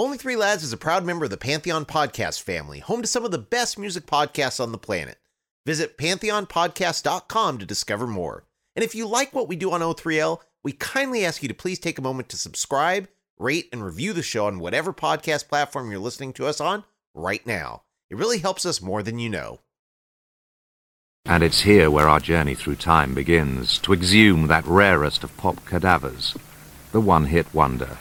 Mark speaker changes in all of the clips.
Speaker 1: Only Three Lads is a proud member of the Pantheon podcast family, home to some of the best music podcasts on the planet. Visit pantheonpodcast.com to discover more. And if you like what we do on O3L, we kindly ask you to please take a moment to subscribe, rate, and review the show on whatever podcast platform you're listening to us on right now. It really helps us more than you know.
Speaker 2: And it's here where our journey through time begins, to exhume that rarest of pop cadavers, the one hit wonder.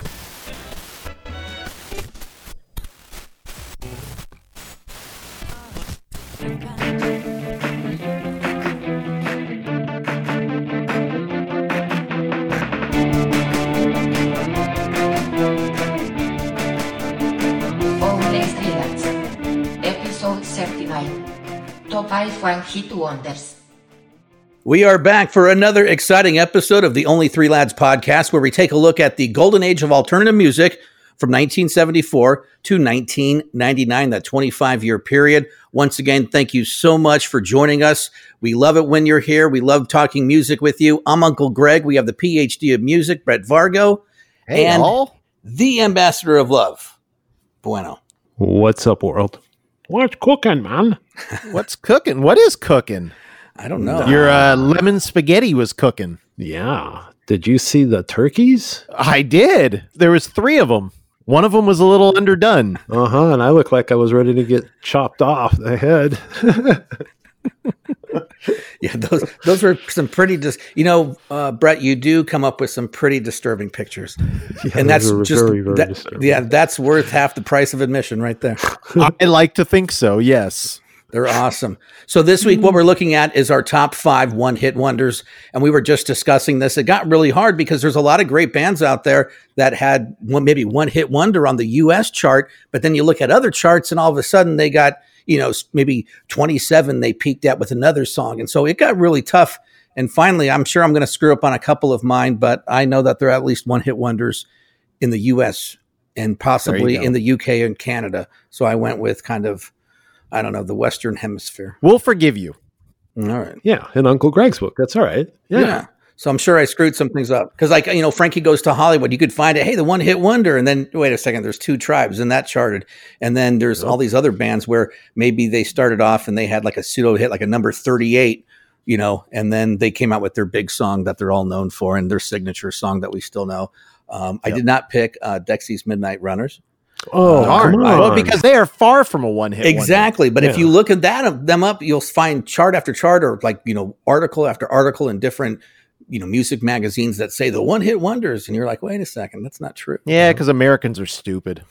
Speaker 3: One Hit Wonders.
Speaker 4: We are back for another exciting episode of the Only Three Lads podcast, where we take a look at the golden age of alternative music from 1974 to 1999, that 25 year period. Once again, thank you so much for joining us. We love it when you're here. We love talking music with you. I'm Uncle Greg. We have the PhD of music, Brett Vargo,
Speaker 1: Hey,
Speaker 4: and
Speaker 1: all.
Speaker 4: the ambassador of love, Bueno.
Speaker 5: What's up, world?
Speaker 6: What's cooking, man?
Speaker 7: What's cooking? What is cooking?
Speaker 4: I don't know.
Speaker 7: Your uh, lemon spaghetti was cooking.
Speaker 5: Yeah. Did you see the turkeys?
Speaker 7: I did. There was three of them. One of them was a little underdone.
Speaker 5: Uh huh. And I looked like I was ready to get chopped off the head.
Speaker 4: Yeah, those those were some pretty dis- you know, uh, Brett, you do come up with some pretty disturbing pictures. and that's just
Speaker 5: very, very
Speaker 4: that-
Speaker 5: disturbing.
Speaker 4: yeah, that's worth half the price of admission right there.
Speaker 7: I like to think so. Yes.
Speaker 4: They're awesome. So this week, what we're looking at is our top five one-hit wonders, and we were just discussing this. It got really hard because there's a lot of great bands out there that had one, maybe one-hit wonder on the U.S. chart, but then you look at other charts, and all of a sudden they got you know maybe 27 they peaked at with another song, and so it got really tough. And finally, I'm sure I'm going to screw up on a couple of mine, but I know that they're at least one-hit wonders in the U.S. and possibly in the U.K. and Canada. So I went with kind of I don't know, the Western Hemisphere.
Speaker 7: We'll forgive you.
Speaker 4: All right.
Speaker 5: yeah. In Uncle Greg's book. That's all right.
Speaker 4: Yeah.
Speaker 5: Yeah.
Speaker 4: So I'm sure I screwed some things up. Because, like, you know, Frankie goes to Hollywood, you could find it, hey, the one hit wonder. And then, wait a second, there's two tribes and that charted. And then there's all these other bands where maybe they started off and they had like a pseudo hit, like a number 38, you know, and then they came out with their big song that they're all known for and their signature song that we still know. Um, I did not pick uh, Dexy's Midnight Runners.
Speaker 5: Oh,
Speaker 7: Darn.
Speaker 5: come on.
Speaker 7: Well, because they are far from a one hit.
Speaker 4: Exactly. But if you look at that them up, you'll find chart after chart or like, you know, article after article in different, you know, music magazines that say the one hit wonders. And you're like, wait a second, that's not true.
Speaker 7: Yeah, because Americans are stupid.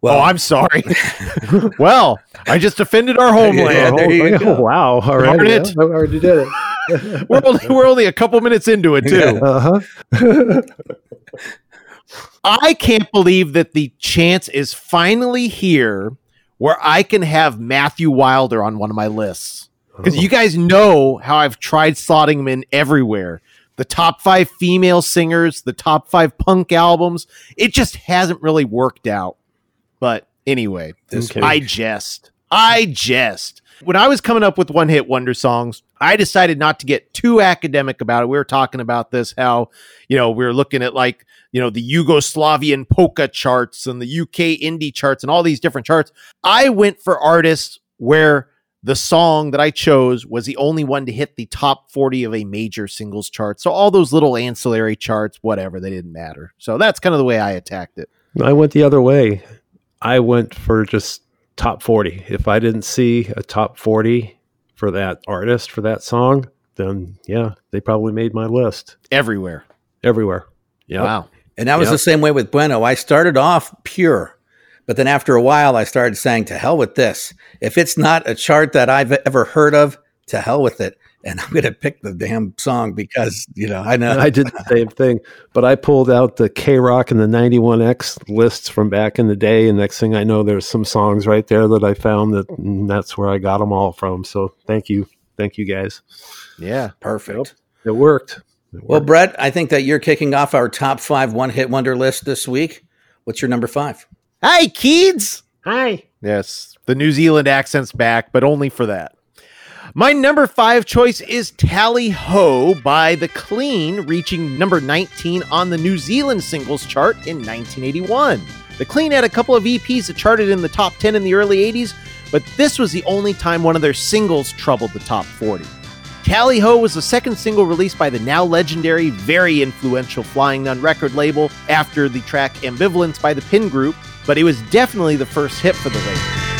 Speaker 4: Well,
Speaker 7: oh, I'm sorry. well, I just offended our
Speaker 4: Yeah,
Speaker 7: homeland.
Speaker 4: there you
Speaker 5: Oh, wow. All
Speaker 7: Darn
Speaker 5: right.
Speaker 7: it.
Speaker 5: I already did it.
Speaker 7: we're, only, we're only a couple minutes into it, too.
Speaker 5: Uh huh.
Speaker 7: I can't believe that the chance is finally here where I can have Matthew Wilder on one of my lists. Because you oh. guys know how I've tried slotting him in everywhere. The top five female singers, the top five punk albums. It just hasn't really worked out. But anyway,
Speaker 5: Okay.
Speaker 7: I jest. I jest. When I was coming up with one hit wonder songs, I decided not to get too academic about it. We were talking about this, how, you know, we were looking at like, you know, the Yugoslavian polka charts and the UK indie charts and all these different charts. I went for artists where the song that I chose was the only one to hit the top 40 of a major singles chart. So all those little ancillary charts, whatever, they didn't matter. So that's kind of the way I attacked it.
Speaker 5: I went the other way. I went for just top 40. If I didn't see a top 40 for that artist, for that song, then yeah, they probably made my list
Speaker 7: Everywhere.
Speaker 5: everywhere. Yeah.
Speaker 7: Wow.
Speaker 4: And that was
Speaker 5: Yep.
Speaker 4: the same way with Bueno. I started off pure, but then after a while, I started saying, to hell with this. If it's not a chart that I've ever heard of, to hell with it. And I'm going to pick the damn song because, you know, I know.
Speaker 5: I did the same thing, but I pulled out the K Rock and the 91X lists from back in the day. And next thing I know, there's some songs right there that I found that and that's where I got them all from. So thank you. Thank you guys.
Speaker 7: Yeah.
Speaker 4: Perfect.
Speaker 5: It worked. It
Speaker 4: Well. Brett, I think that you're kicking off our top five one hit wonder list this week. What's your number five?
Speaker 7: Hi, kids.
Speaker 6: Hi.
Speaker 7: Yes, the New Zealand accent's back, but only for that. My number five choice is Tally Ho by The Clean, reaching number 19 on the New Zealand singles chart in 1981. The Clean had a couple of EPs that charted in the top 10 in the early 80s, but this was the only time one of their singles troubled the top 40. Tally Ho was the second single released by the now legendary, very influential Flying Nun record label after the track Ambivalence by the Pin Group, but it was definitely the first hit for the label.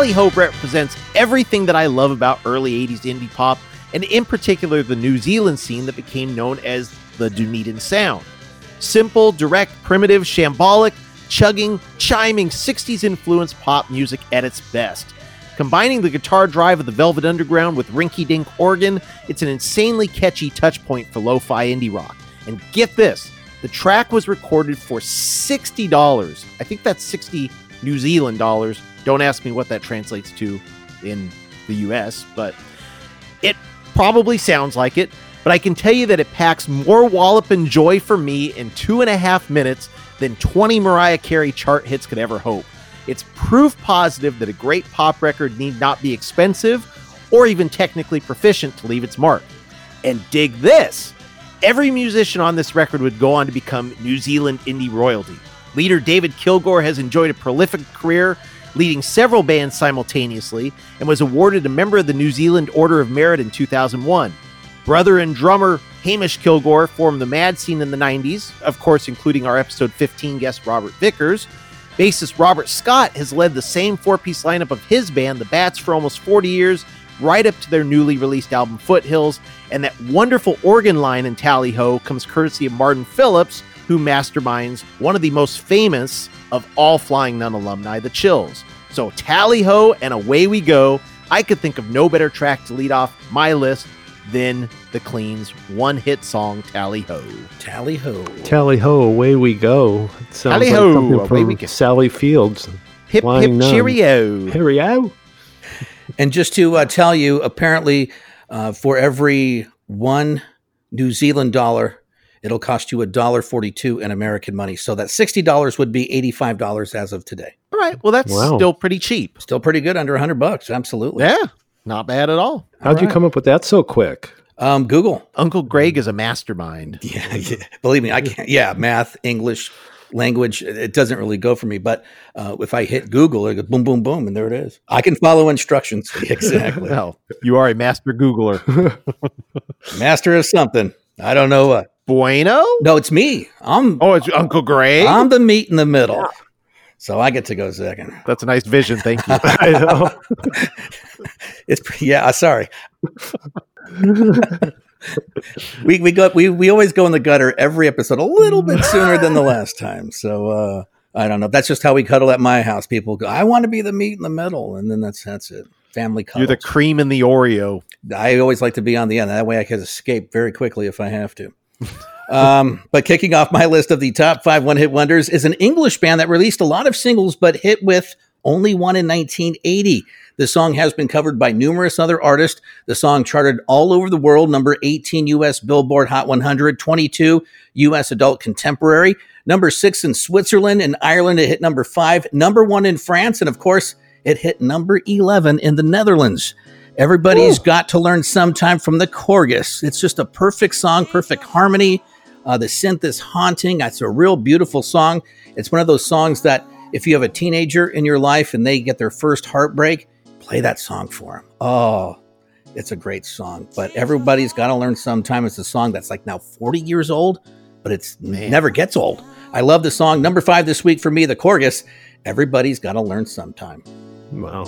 Speaker 7: Tally Ho represents everything that I love about early 80s indie pop, and in particular the New Zealand scene that became known as the Dunedin Sound. Simple, direct, primitive, shambolic, chugging, chiming 60s influenced pop music at its best. Combining the guitar drive of the Velvet Underground with rinky dink organ, it's an insanely catchy touchpoint for lo fi indie rock. And get this the track was recorded for $60. I think that's 60 New Zealand dollars. Don't ask me what that translates to in the US, but it probably sounds like it. But I can tell you that it packs more wallop and joy for me in two and a half minutes than 20 Mariah Carey chart hits could ever hope. It's proof positive that a great pop record need not be expensive or even technically proficient to leave its mark. And dig this every musician on this record would go on to become New Zealand indie royalty. Leader David Kilgour has enjoyed a prolific career, leading several bands simultaneously, and was awarded a member of the New Zealand Order of Merit in 2001. Brother and drummer Hamish Kilgour formed the Mad Scene in the 90s, of course, including our episode 15 guest Robert Vickers. Bassist Robert Scott has led the same four piece lineup of his band, the Bats, for almost 40 years, right up to their newly released album Foothills. And that wonderful organ line in Tally Ho comes courtesy of Martin Phillipps, who masterminds one of the most famous of all Flying Nun alumni, the Chills. So Tally Ho and away we go. I could think of no better track to lead off my list than the Clean's one hit song, Tally Ho.
Speaker 4: Tally ho.
Speaker 5: Tally ho, away we go. It sounds
Speaker 7: Tally ho,
Speaker 5: something
Speaker 7: away we go.
Speaker 5: Sally Fields.
Speaker 7: Hip hip
Speaker 5: Nun.
Speaker 7: cheerio.
Speaker 5: Cheerio.
Speaker 4: And just to uh, tell you, apparently, uh, for every one New Zealand dollar, it'll cost you a dollar forty-two in American money. So that sixty dollars would be eighty-five dollars as of today.
Speaker 7: All right. Well, that's
Speaker 5: Wow.
Speaker 7: still pretty cheap.
Speaker 4: Still pretty good, under hundred bucks. Absolutely.
Speaker 7: Yeah. Not bad at all.
Speaker 5: How'd you
Speaker 4: right.
Speaker 5: come up with that so quick?
Speaker 4: Um, Google.
Speaker 7: Uncle Greg is a mastermind.
Speaker 4: Yeah, yeah. Believe me, I can't. Yeah, math, English, language. It it doesn't really go for me. But uh, if I hit Google, it goes boom, boom, boom, and there it is. I can follow instructions exactly.
Speaker 7: Well, you are a master Googler.
Speaker 4: Master of something. I don't know what.
Speaker 7: bueno?
Speaker 4: No, it's me. I'm.
Speaker 7: Oh, it's Uncle Greg?
Speaker 4: I'm the meat in the middle. So I get to go second.
Speaker 7: That's a nice vision. Thank you.
Speaker 4: It's yeah. uh, Sorry. we we go we we always go in the gutter every episode a little bit sooner than the last time. So uh, I don't know. That's just how we cuddle at my house. People go, I want to be the meat in the middle, and then that's that's it. Family cuddle.
Speaker 7: You're the cream in the Oreo.
Speaker 4: I always like to be on the end. That way I can escape very quickly if I have to. um, but kicking off my list of the top five one hit wonders is an English band that released a lot of singles but hit with only one in 1980. The song has been covered by numerous other artists. The song charted all over the world, number 18 US Billboard Hot 100, 22 US Adult Contemporary, number six in Switzerland and Ireland. It hit number five, number one in France, and of course, it hit number 11 in the Netherlands. Everybody's got to learn sometime from the Korgis. It's just a perfect song, perfect harmony. Uh, the synth is haunting. It's a real beautiful song. It's one of those songs that if you have a teenager in your life and they get their first heartbreak, play that song for them. Oh, it's a great song. But everybody's got to learn sometime. It's a song that's like now 40 years old, but it's never gets old. I love the song. Number five this week for me, the Korgis. Everybody's got to learn sometime.
Speaker 5: Wow.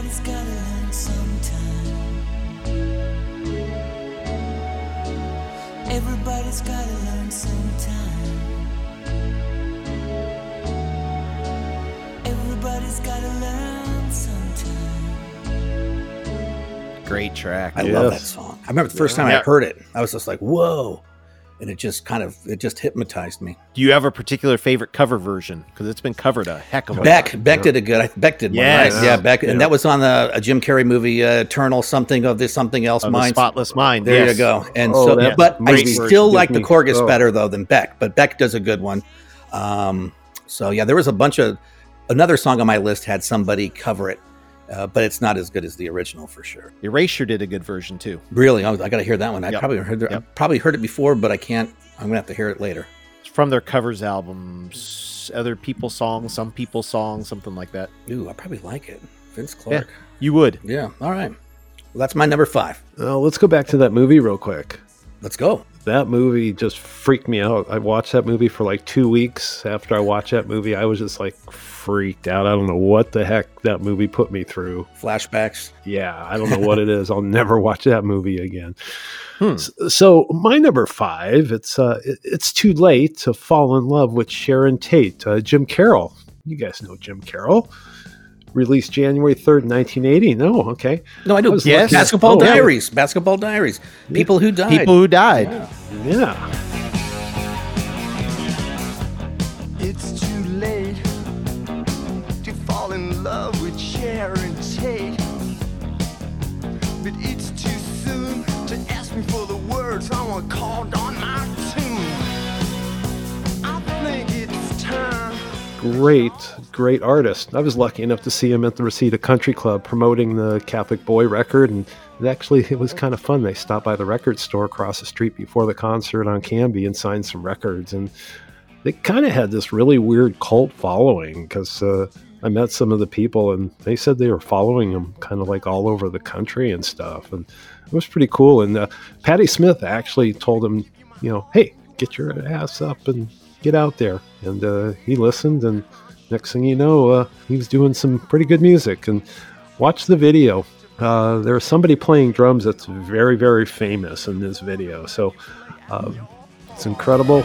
Speaker 8: Everybody's gotta learn sometime. Everybody's gotta learn sometime. Everybody's gotta learn sometime.
Speaker 7: Great track.
Speaker 4: I love that song. I remember the first time I heard it, I was just like, "Whoa!" And it just kind of it just hypnotized me.
Speaker 7: Do you have a particular favorite cover version? Because it's been covered a heck of a
Speaker 4: Beck,
Speaker 7: lot.
Speaker 4: Beck did a good. Beck did one,
Speaker 7: Yes.
Speaker 4: right? Yeah, Beck,
Speaker 5: Yeah.
Speaker 4: and that was on the a Jim Carrey movie, uh, Eternal something of this something else.
Speaker 7: Of
Speaker 4: Mind.
Speaker 7: Spotless Mind.
Speaker 4: There
Speaker 7: yes.
Speaker 4: you go. And
Speaker 5: Oh,
Speaker 4: so,
Speaker 5: that
Speaker 4: but I still
Speaker 5: version.
Speaker 4: like the Korgis
Speaker 5: oh.
Speaker 4: better though than Beck. But Beck does a good one. Um, so yeah, there was a bunch of another song on my list had somebody cover it, uh, but it's not as good as the original for sure.
Speaker 7: Erasure did a good version too.
Speaker 4: Really, I, I got to hear that one. I
Speaker 7: Yep.
Speaker 4: probably heard I probably heard it before, but I can't. I'm gonna have to hear it later.
Speaker 7: It's from their covers albums, other people's songs, some people's songs, something like that.
Speaker 4: Ooh, I probably like it. Vince Clarke.
Speaker 7: You would.
Speaker 4: Yeah. All right. Well, that's my number five.
Speaker 5: Uh, let's go back to that movie real quick.
Speaker 4: Let's go.
Speaker 5: That movie just freaked me out. I watched that movie for like two weeks. After I watched that movie, I was just like freaked out. I don't know what the heck that movie put me through.
Speaker 4: Flashbacks.
Speaker 5: Yeah, I don't know what it is. I'll never watch that movie again.
Speaker 7: Hmm.
Speaker 5: So my number five, it's uh, it- it's too late to fall in love with Sharon Tate. Uh, Jim Carroll, you guys know Jim Carroll, released January third, nineteen eighty. No, okay,
Speaker 4: No, I do.
Speaker 5: was
Speaker 7: Yes.
Speaker 4: Basketball
Speaker 5: Oh, yeah.
Speaker 4: Diaries. Basketball Diaries. People who died.
Speaker 7: People who died.
Speaker 5: yeah.
Speaker 8: It's too late to fall in love with Sharon Tate. But it's too soon to ask me for the words someone called on my tune. I think it's time.
Speaker 5: great, great artist. I was lucky enough to see him at the Reseda Country Club promoting the Catholic Boy record, and it actually it was kind of fun. They stopped by the record store across the street before the concert on Canby and signed some records, and they kind of had this really weird cult following because uh, I met some of the people, and they said they were following him kind of like all over the country and stuff, and it was pretty cool. And uh, Patti Smith actually told him, you know, hey, get your ass up and get out there. And uh, he listened, and next thing you know, uh, he was doing some pretty good music. And watch the video. Uh, there's somebody playing drums that's very, very famous in this video. So uh, it's incredible.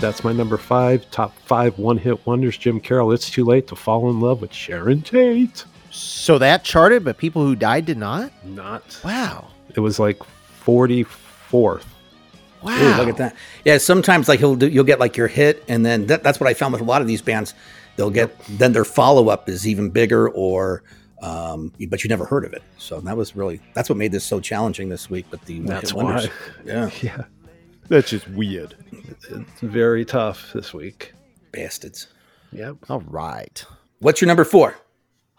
Speaker 5: That's my number five, top five one hit wonders. Jim Carroll, It's Too Late to Fall in Love with Sharon Tate.
Speaker 7: So that charted, but people who died did not?
Speaker 5: Not.
Speaker 7: Wow.
Speaker 5: It was like 44th.
Speaker 7: Wow.
Speaker 4: Ooh, look at that. Yeah, sometimes like he'll do, you'll get like your hit, and then that, that's what I found with a lot of these bands. They'll get then their follow up is even bigger, or um, but you never heard of it. So that was really that's what made this so challenging this week. But the
Speaker 5: That's
Speaker 4: wonders.
Speaker 5: why.
Speaker 4: yeah,
Speaker 5: Yeah.
Speaker 7: That's just weird.
Speaker 5: It's very tough this week.
Speaker 4: bastards.
Speaker 5: Yep.
Speaker 7: All right.
Speaker 4: What's your number four?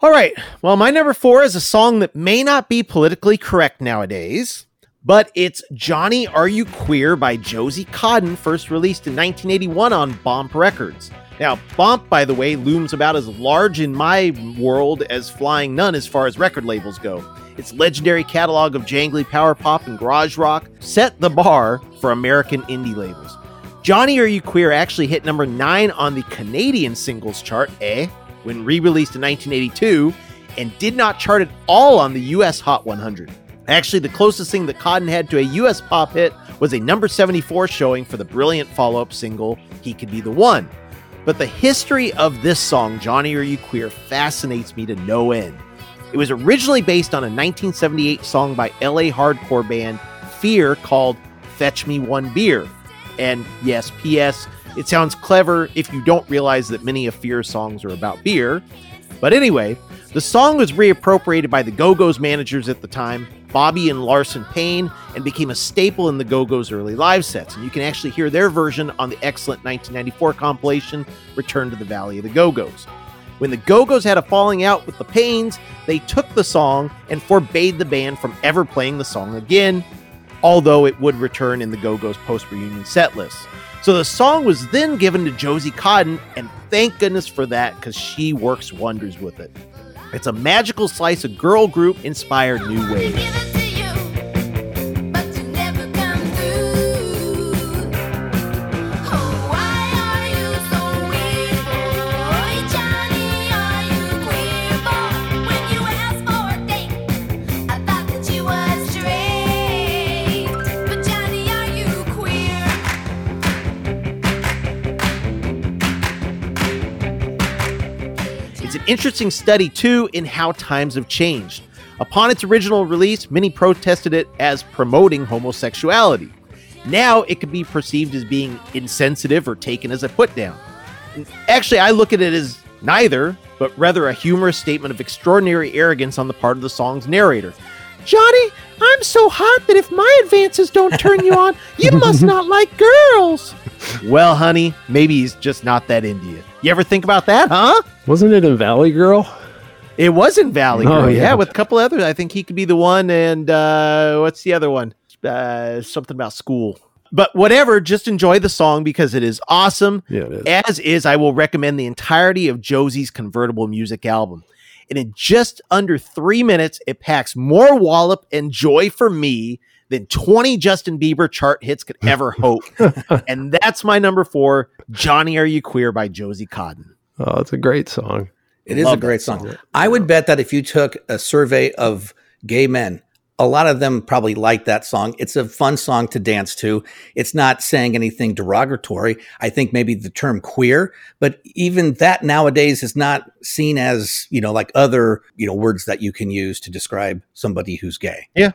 Speaker 7: All right. Well, my number four is a song that may not be politically correct nowadays, but it's Johnny Are You Queer by Josie Cotton, first released in 1981 on Bomp Records. Now, Bomp, by the way, looms about as large in my world as Flying Nun as far as record labels go. Its legendary catalog of jangly power pop and garage rock set the bar for American indie labels. Johnny Are You Queer actually hit number 9 on the Canadian singles chart, eh? When re released in 1982, and did not chart at all on the US Hot 100. Actually, the closest thing that Cotton had to a US pop hit was a number 74 showing for the brilliant follow up single, He Could Be the One. But the history of this song, Johnny Are You Queer, fascinates me to no end. It was originally based on a 1978 song by LA hardcore band Fear called Fetch Me One Beer. And yes, P.S., it sounds clever if you don't realize that many of Fear's songs are about beer. But anyway, the song was reappropriated by the Go Go's managers at the time, Bobby and Larson Paine, and became a staple in the Go Go's early live sets. And you can actually hear their version on the excellent 1994 compilation, Return to the Valley of the Go Go's. When the Go Go's had a falling out with the Paines, they took the song and forbade the band from ever playing the song again, although it would return in the Go Go's post reunion set list. So the song was then given to Josie Cotton, and thank goodness for that because she works wonders with it. It's a magical slice of girl group inspired new wave. Interesting study, too, in how times have changed. Upon its original release, many protested it as promoting homosexuality. Now it could be perceived as being insensitive or taken as a put down. Actually, I look at it as neither, but rather a humorous statement of extraordinary arrogance on the part of the song's narrator. Johnny, I'm so hot that if my advances don't turn you on, you must not like girls. Well, honey, maybe he's just not that into you. You ever think about that, huh?
Speaker 5: Wasn't it in Valley Girl?
Speaker 7: It was in Valley
Speaker 5: Oh,
Speaker 7: Girl, yeah.
Speaker 5: yeah.
Speaker 7: with a couple others. I think he could be the one. And uh, what's the other one? Uh, something about school. But whatever, just enjoy the song because it is awesome.
Speaker 5: Yeah, it is.
Speaker 7: As is, I will recommend the entirety of Josie's convertible music album. And in just under three minutes, it packs more wallop and joy for me than 20 Justin Bieber chart hits could ever hope. and that's my number four, Johnny Are You Queer by Josie Cotton.
Speaker 5: Oh, it's a great song.
Speaker 4: It is
Speaker 7: Love
Speaker 4: a great
Speaker 7: that
Speaker 4: song. I would bet that if you took a survey of gay men, a lot of them probably like that song. It's a fun song to dance to. It's not saying anything derogatory. I think maybe the term queer, but even that nowadays is not seen as, you know, like other, you know, words that you can use to describe somebody who's gay.
Speaker 7: Yeah.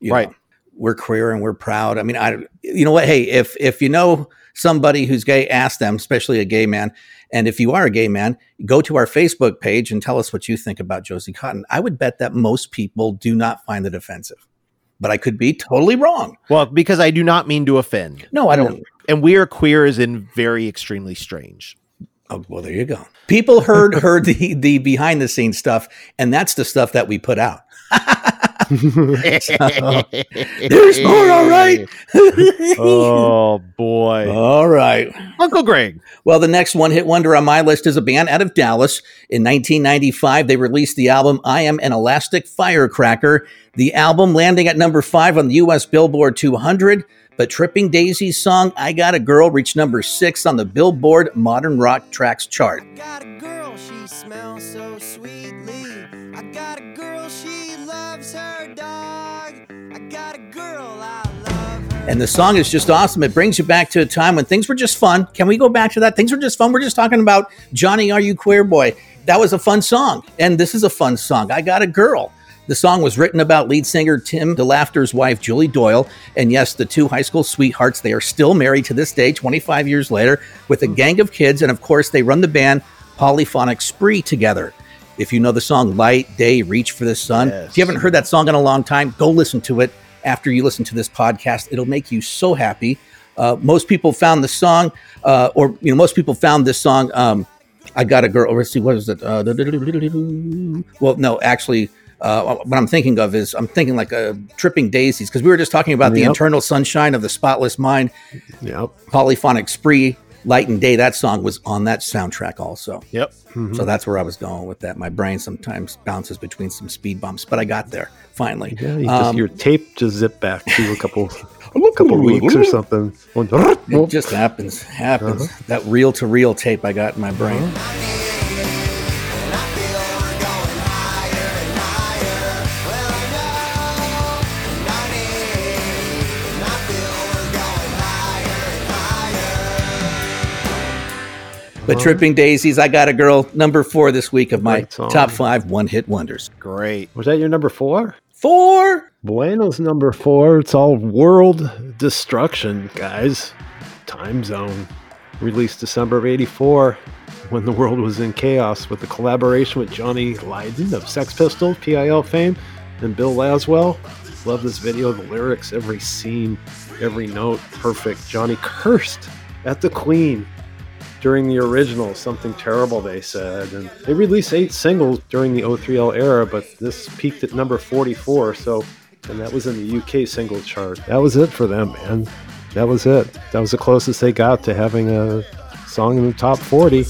Speaker 4: You
Speaker 7: Right.
Speaker 4: know, we're queer and we're proud. I mean, I, you know what? Hey, if, if you know somebody who's gay, ask them, especially a gay man. And if you are a gay man, go to our Facebook page and tell us what you think about Josie Cotton. I would bet that most people do not find it offensive, but I could be totally wrong.
Speaker 7: Well, because I do not mean to offend.
Speaker 4: No, I don't.
Speaker 7: And we are queer is in very extremely strange.
Speaker 4: Oh, well, there you go. People heard heard the the behind the scenes stuff, and that's the stuff that we put out. There's more, all right.
Speaker 7: oh boy.
Speaker 4: all right.
Speaker 7: Uncle Greg.
Speaker 4: Well, the next one hit wonder on my list is a band out of Dallas. In 1995, they released the album I Am an Elastic Firecracker. The album landing at number five on the US Billboard 200. But Tripping Daisy's song I Got a Girl reached number six on the Billboard Modern Rock Tracks chart. And the song is just awesome. It brings you back to a time when things were just fun. Can we go back to that? Things were just fun. We're just talking about Johnny, Are You Queer Boy? That was a fun song. And this is a fun song. I Got a Girl. The song was written about lead singer Tim DeLaughter's wife, Julie Doyle. And yes, the two high school sweethearts, they are still married to this day, 25 years later, with a gang of kids. And of course, they run the band Polyphonic Spree together. If you know the song Light, Day, Reach for the Sun, if you haven't heard that song in a long time, go listen to it after you listen to this podcast. It'll make you so happy. Uh, most people found the song, uh, or you know, most people found this song. Um, I got a girl. Let's see, what is it? Uh, well, no, actually, uh, what I'm thinking of is I'm thinking like a tripping daisies because we were just talking about the
Speaker 5: Yep.
Speaker 4: internal sunshine of the spotless mind.
Speaker 5: Yep.
Speaker 4: Polyphonic spree, light and day. That song was on that soundtrack also.
Speaker 7: Yep.
Speaker 4: So that's where I was going with that. My brain sometimes bounces between some speed bumps, but I got there finally.
Speaker 5: Yeah, you just,
Speaker 4: Um,
Speaker 5: your tape just zipped back to a couple, a couple weeks or something.
Speaker 4: It just happens. Happens.
Speaker 5: Uh-huh.
Speaker 4: That reel to reel tape I got in my brain. But Tripping Daisies, I got a girl number four this week of my
Speaker 5: song.
Speaker 4: top five one hit wonders.
Speaker 7: Great.
Speaker 5: Was that your number four?
Speaker 4: Four.
Speaker 5: Bueno's number four. It's all world destruction, guys. Time Zone. Released December of 84 when the world was in chaos with a collaboration with Johnny Lydon of Sex Pistols, PIL fame, and Bill Laswell. Love this video, the lyrics, every scene, every note, perfect. Johnny cursed at the Queen during the original, something terrible they said. And they released eight singles during the O3L era, but this peaked at number 44, so and that was in the UK single chart. That was it for them, man. That was it. That was the closest they got to having a song in the top 40.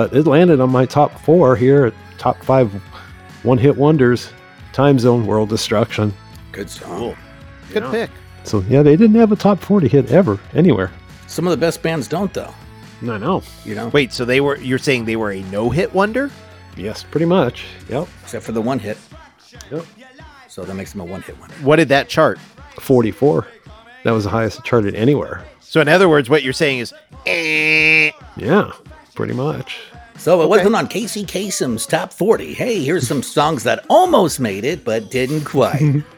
Speaker 5: But it landed on my top four here at top five one hit wonders. Time Zone World Destruction.
Speaker 4: Good song.
Speaker 7: Good pick.
Speaker 5: So yeah, they didn't have a top 40 hit ever anywhere.
Speaker 4: Some of the best bands don't though.
Speaker 5: I know.
Speaker 4: You know,
Speaker 7: Wait, so they were you're saying they were a no-hit wonder?
Speaker 5: Yes, pretty much. Yep.
Speaker 4: except for the one hit.
Speaker 5: Yep.
Speaker 4: So that makes them a one hit wonder.
Speaker 7: What did that chart?
Speaker 5: 44. That was the highest it charted anywhere.
Speaker 7: So in other words, what you're saying is eh.
Speaker 5: Yeah, pretty much.
Speaker 4: So it wasn't on Casey Kasem's top 40. Hey, here's some songs that almost made it, but didn't quite.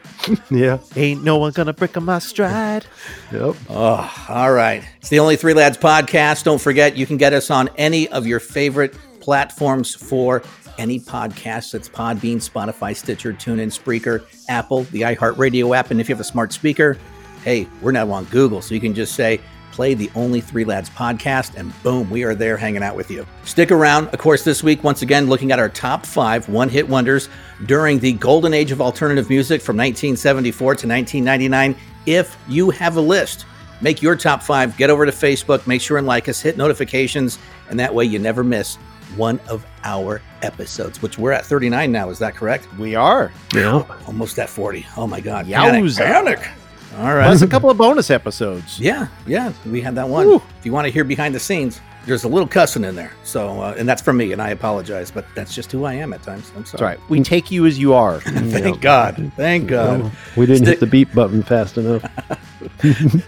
Speaker 5: Yeah.
Speaker 7: Ain't no one gonna break on my stride.
Speaker 5: Yep.
Speaker 4: oh, all right. It's the Only Three Lads podcast. Don't forget, you can get us on any of your favorite platforms for any podcast. That's Podbean, Spotify, Stitcher, TuneIn, Spreaker, Apple, the iHeartRadio app. And if you have a smart speaker, hey, we're now on Google. So you can just say, play the Only Three Lads podcast, and boom, we are there hanging out with you. Stick around. Of course, this week, once again, looking at our top five one hit wonders during the golden age of alternative music from 1974 to 1999. If you have a list, make your top five, get over to Facebook, make sure and like us, hit notifications, and that way you never miss one of our episodes, which we're at 39 now. Is that correct?
Speaker 7: We are.
Speaker 5: Yeah.
Speaker 4: Almost at 40. Oh my God. Panic. Panic. All right.
Speaker 7: Plus a couple of bonus episodes.
Speaker 4: Yeah, yeah, we had that one.
Speaker 7: Woo.
Speaker 4: If you want to hear behind the scenes, there's a little cussing in there. So, uh, and that's from me, and I apologize, but that's just who I am at times. I'm sorry.
Speaker 7: That's right. We take you as you are.
Speaker 4: Thank God. Thank God.
Speaker 5: Well, we didn't
Speaker 4: Stick-
Speaker 5: hit the beep button fast enough.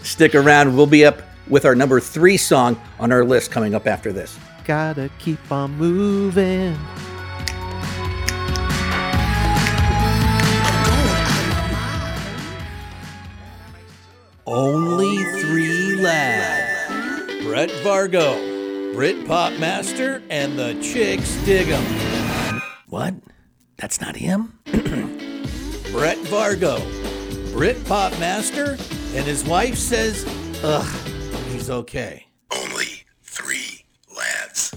Speaker 4: Stick around. We'll be up with our number three song on our list coming up after this.
Speaker 7: Gotta keep on moving.
Speaker 4: Only three lads. Brett Vargo, Brit Pop Master, and the Chicks Dig 'em. What? That's not him? Brett Vargo, Brit Pop Master, and his wife says, ugh, he's okay.
Speaker 9: Only three lads.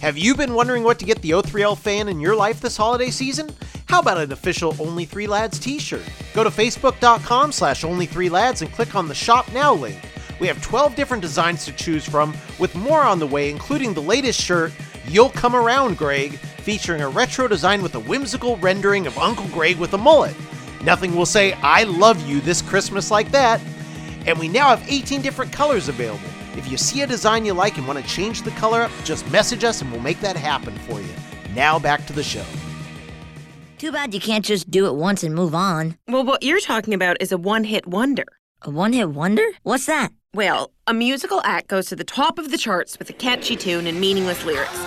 Speaker 1: Have you been wondering what to get the O3L fan in your life this holiday season? How about an official Only Three Lads t-shirt? Go to facebook.com slash only three lads and click on the shop now link. We have 12 different designs to choose from, with more on the way, including the latest shirt, You'll Come Around, Greg, featuring a retro design with a whimsical rendering of Uncle Greg with a mullet. Nothing will say, I love you this Christmas like that. And we now have 18 different colors available. If you see a design you like and want to change the color up, just message us and we'll make that happen for you. Now back to the show.
Speaker 10: Too bad you can't just do it once and move on.
Speaker 11: Well, what you're talking about is a one hit wonder.
Speaker 10: A one hit wonder? What's that?
Speaker 11: Well, a musical act goes to the top of the charts with a catchy tune and meaningless lyrics.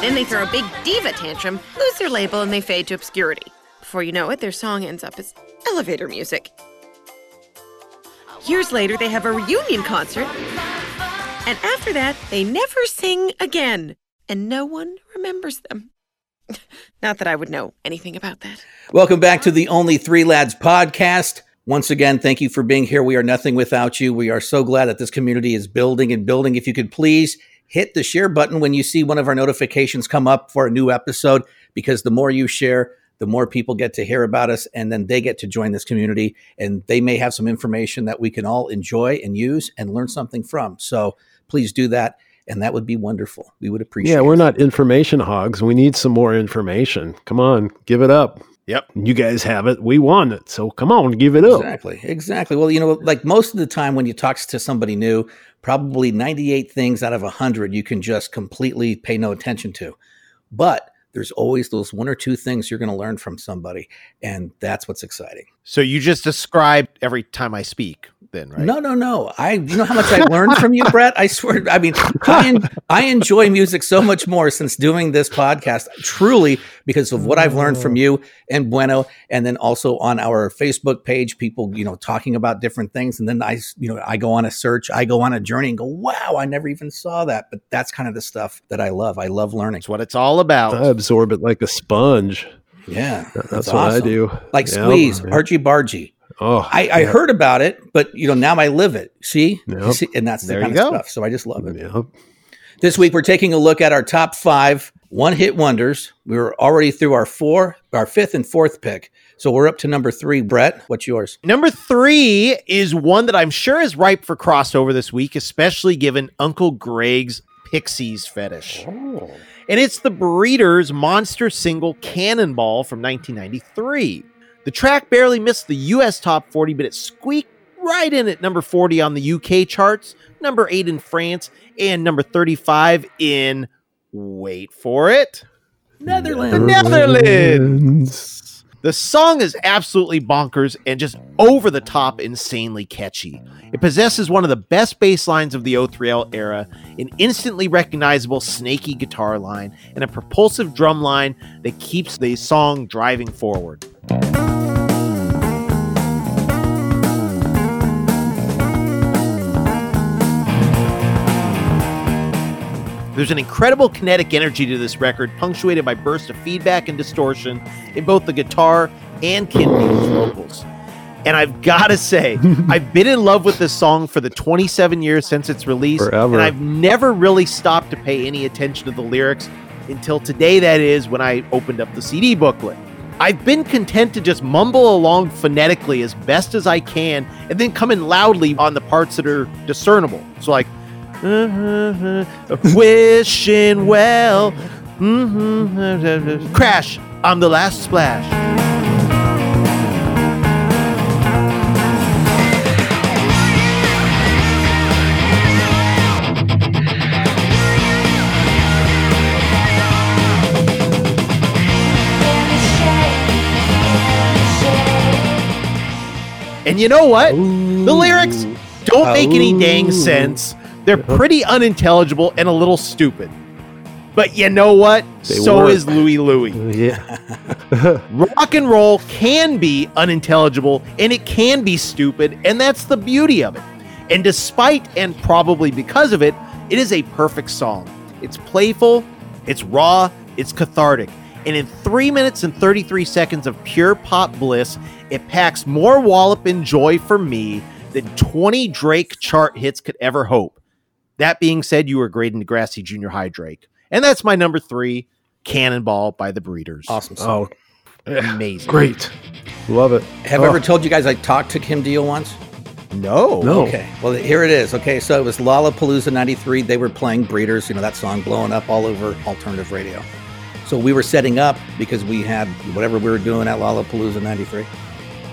Speaker 11: Then they throw a big diva tantrum, lose their label, and they fade to obscurity. Before you know it, their song ends up as elevator music. Years later, they have a reunion concert, and after that, they never sing again, and no one remembers them. Not that I would know anything about that.
Speaker 4: Welcome back to the Only Three Lads podcast. Once again, thank you for being here. We are nothing without you. We are so glad that this community is building and building. If you could please hit the share button when you see one of our notifications come up for a new episode, because the more you share, the more people get to hear about us and then they get to join this community and they may have some information that we can all enjoy and use and learn something from. So please do that. And that would be wonderful. We would appreciate
Speaker 5: Yeah, we're not information hogs. We need some more information. Come on, give it up.
Speaker 7: Yep.
Speaker 5: You guys have it. We want it. So come on, give it up.
Speaker 4: Exactly. Exactly. Well, you know, like most of the time when you talk to somebody new, probably 98 things out of 100 you can just completely pay no attention to. But there's always those one or two things you're going to learn from somebody. And that's what's exciting.
Speaker 7: So you just described every time I speak, then, right?
Speaker 4: No, no, no. I, you know how much I learned from you, Brett? I swear. I mean, I, en- I enjoy music so much more since doing this podcast, truly because of what I've learned from oh. you and Bueno. And then also on our Facebook page, people, you know, talking about different things. And then I, you know, I go on a search, I go on a journey and go, wow, I never even saw that. But that's kind of the stuff that I love. I love learning.
Speaker 7: That's what it's all about.
Speaker 5: I absorb it like a sponge.
Speaker 4: Yeah.
Speaker 5: That's, what I
Speaker 4: awesome.
Speaker 5: do.
Speaker 4: Like
Speaker 5: Yep.
Speaker 4: squeeze, Archie Bargy.
Speaker 5: Oh,
Speaker 4: I, I
Speaker 5: yep.
Speaker 4: heard about it, but you know, now I live it. See?
Speaker 5: Yep.
Speaker 4: See? And that's the
Speaker 7: There
Speaker 4: kind
Speaker 7: you
Speaker 4: of
Speaker 7: go.
Speaker 4: stuff. So I just love it.
Speaker 5: Yep.
Speaker 4: This week, we're taking a look at our top five one hit wonders. We were already through our four, our fifth and fourth pick. So we're up to number three. Brett, what's yours?
Speaker 7: Number three is one that I'm sure is ripe for crossover this week, especially given Uncle Greg's Pixies fetish. Oh. And it's the Breeders' monster single Cannonball from 1993. The track barely missed the US top 40, but it squeaked right in at number 40 on the UK charts, number 8 in France, and number 35 in, wait for it,
Speaker 4: Netherlands.
Speaker 7: the Netherlands. The song is absolutely bonkers and just over the top insanely catchy. It possesses one of the best bass lines of the O3L era, an instantly recognizable snaky guitar line, and a propulsive drum line that keeps the song driving forward. There's an incredible kinetic energy to this record, punctuated by bursts of feedback and distortion in both the guitar and Kim Deal's vocals. And I've got to say, I've been in love with this song for the 27 years since its release,
Speaker 5: Forever.
Speaker 7: and I've never really stopped to pay any attention to the lyrics until today. That is when I opened up the CD booklet. I've been content to just mumble along phonetically as best as I can, and then come in loudly on the parts that are discernible. So like wishing well. Mhm. Crash. I'm the last splash. And you know what? The lyrics don't make any dang sense. They're uh-huh. pretty unintelligible and a little stupid. But you know what?
Speaker 5: They
Speaker 7: so
Speaker 5: work.
Speaker 7: is Louie Louie.
Speaker 5: Yeah.
Speaker 7: Rock and roll can be unintelligible and it can be stupid, and that's the beauty of it. And despite and probably because of it, it is a perfect song. It's playful, it's raw, it's cathartic. And in 3 minutes and 33 seconds of pure pop bliss, it packs more wallop and joy for me than 20 Drake chart hits could ever hope. That being said, you were great in Degrassi Junior High Drake. And that's my number three, Cannonball by the Breeders.
Speaker 4: Awesome oh. song.
Speaker 5: Oh,
Speaker 7: Amazing.
Speaker 5: great. Love it.
Speaker 4: Have I
Speaker 5: Oh,
Speaker 4: ever told you guys I talked to Kim Deal once?
Speaker 7: No.
Speaker 5: No.
Speaker 4: Okay. Well, here it is. Okay. So it was Lollapalooza 93. They were playing Breeders, you know, that song blowing up all over alternative radio. So we were setting up because we had whatever we were doing at Lollapalooza 93.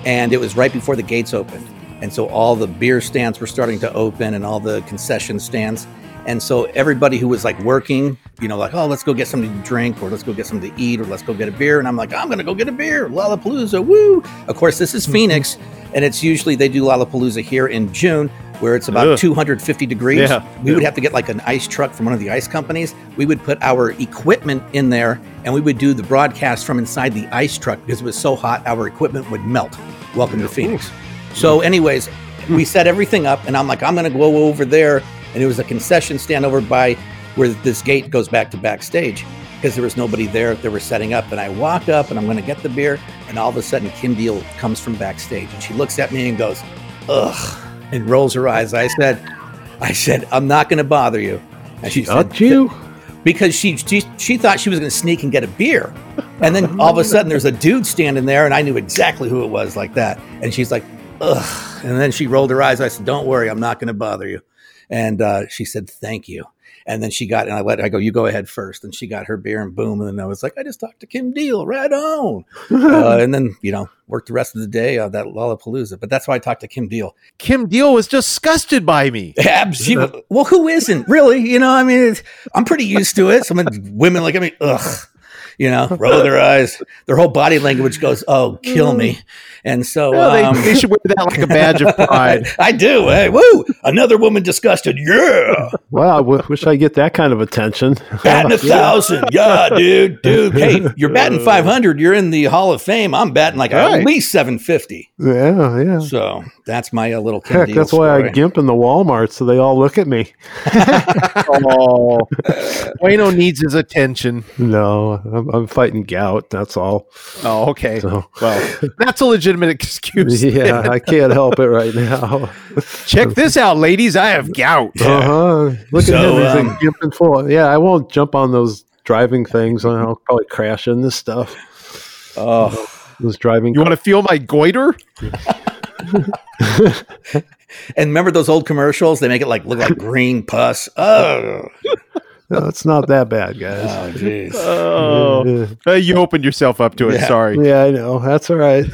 Speaker 4: And it was right before the gates opened. And so all the beer stands were starting to open and all the concession stands. And so everybody who was like working, you know, like, oh, let's go get something to drink or let's go get something to eat or let's go get a beer. And I'm like, I'm going to go get a beer. Lollapalooza. Woo. Of course, this is hmm. Phoenix. And it's usually they do Lollapalooza here in June where it's about
Speaker 7: Ugh.
Speaker 4: 250 degrees.
Speaker 7: Yeah.
Speaker 4: We would have to get like an ice truck from one of the ice companies. We would put our equipment in there and we would do the broadcast from inside the ice truck because it was so hot, our equipment would melt. Welcome to Phoenix. So, anyways, we set everything up and I'm like, I'm going to go over there. And it was a concession stand over by where this gate goes back to backstage because there was nobody there. They were setting up. And I walk up and I'm going to get the beer. And all of a sudden, Kim Deal comes from backstage and she looks at me and goes, ugh, and rolls her eyes. I said, I said, I'm not going to bother you. And she said,
Speaker 5: Got you?
Speaker 4: because she, she she thought she was going to sneak and get a beer, and then all of a sudden there's a dude standing there, and I knew exactly who it was like that. And she's like, ugh, and then she rolled her eyes. I said, "Don't worry, I'm not going to bother you." And uh, she said, "Thank you." And then she got, and I let I go, "You go ahead first. And she got her beer, and boom, and then I was like, "I just talked to Kim Deal, right on." uh, and then you know worked the rest of the day on that Lollapalooza. But that's why I talked to Kim Deal.
Speaker 7: Kim Deal was disgusted by me.
Speaker 4: Yeah, she, well, who isn't really? You know, I mean, it's, I'm pretty used to it. Some women like, I mean, ugh, you know, roll their eyes. Their whole body language goes, "Oh, kill me." And so
Speaker 7: No, they,
Speaker 4: um,
Speaker 7: they should wear that like a badge of pride.
Speaker 4: I do. Hey, woo! Another woman disgusted. Yeah,
Speaker 5: Wow, I w- wish I get that kind of attention.
Speaker 4: batting a thousand. Yeah, dude, dude. Hey, you're batting 500. You're in the Hall of Fame. I'm batting like at least 750.
Speaker 5: Yeah, yeah.
Speaker 4: So that's my uh, little Kim
Speaker 5: Heck,
Speaker 4: Deal
Speaker 5: that's why I gimp in the Walmart so they all look at me.
Speaker 7: Oh, Bueno needs his attention.
Speaker 5: No, I'm, I'm fighting gout. That's all.
Speaker 7: Oh, okay.
Speaker 5: So,
Speaker 7: Well, that's a legitimate excuse.
Speaker 5: yeah, I can't help it right now.
Speaker 7: Check this out, ladies. I have gout.
Speaker 5: Uh huh. Look
Speaker 4: So,
Speaker 5: at him. He's
Speaker 4: um,
Speaker 5: like gimping full. Yeah, I won't jump on those driving things. I'll probably crash in this stuff.
Speaker 4: Oh,
Speaker 5: was driving.
Speaker 7: You want to feel my goiter?
Speaker 4: And remember those old commercials? They make it like look like green pus. Oh,
Speaker 5: No, it's not that bad, guys.
Speaker 4: oh, jeez.
Speaker 7: Oh, Uh, you opened yourself up to it.
Speaker 4: Yeah.
Speaker 7: Sorry.
Speaker 5: Yeah, I know. That's all right.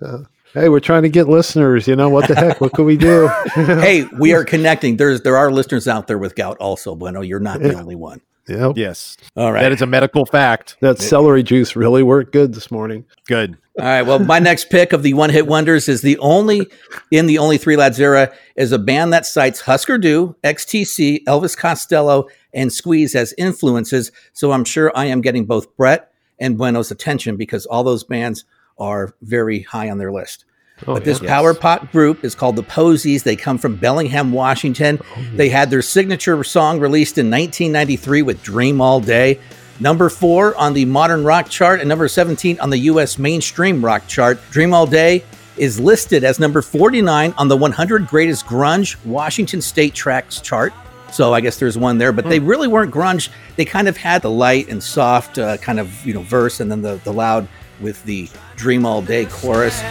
Speaker 5: Uh, hey, we're trying to get listeners. You know what the heck? What can we do?
Speaker 4: hey, we are connecting. There's there are listeners out there with gout also, Bueno. You're not the only one.
Speaker 5: Yep.
Speaker 7: Yes.
Speaker 4: All right.
Speaker 7: That is a medical fact.
Speaker 5: That celery juice really worked good this morning.
Speaker 7: Good.
Speaker 4: All right. Well, my next pick of the one hit wonders is the only in the only three lads era is a band that cites Husker Du, XTC, Elvis Costello, and Squeeze as influences. So I'm sure I am getting both Brett and Bueno's attention because all those bands are very high on their list.
Speaker 5: Oh,
Speaker 4: but this
Speaker 5: yeah.
Speaker 4: power pop group is called the Posies. They come from Bellingham, Washington. They had their signature song released in 1993 with Dream All Day. Number four on the modern rock chart and number 17 on the US mainstream rock chart. Dream All Day is listed as number 49 on the 100 greatest grunge Washington State tracks chart. So I guess there's one there, but they really weren't grunge. They kind of had the light and soft uh, kind of you know verse, and then the the loud with the Dream All Day chorus.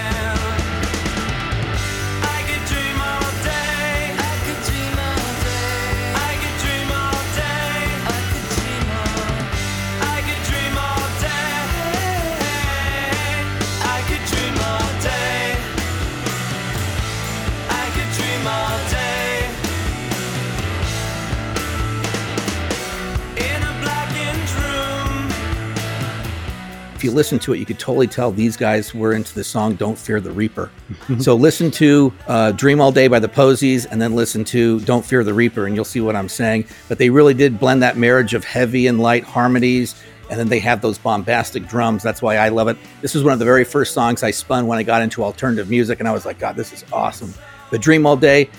Speaker 4: You listen to it, you could totally tell these guys were into the song "Don't Fear the Reaper." so listen to uh, "Dream All Day" by the Posies, and then listen to "Don't Fear the Reaper," and you'll see what I'm saying. But they really did blend that marriage of heavy and light harmonies, and then they have those bombastic drums. That's why I love it. This was one of the very first songs I spun when I got into alternative music, and I was like, "God, this is awesome." But "Dream All Day,"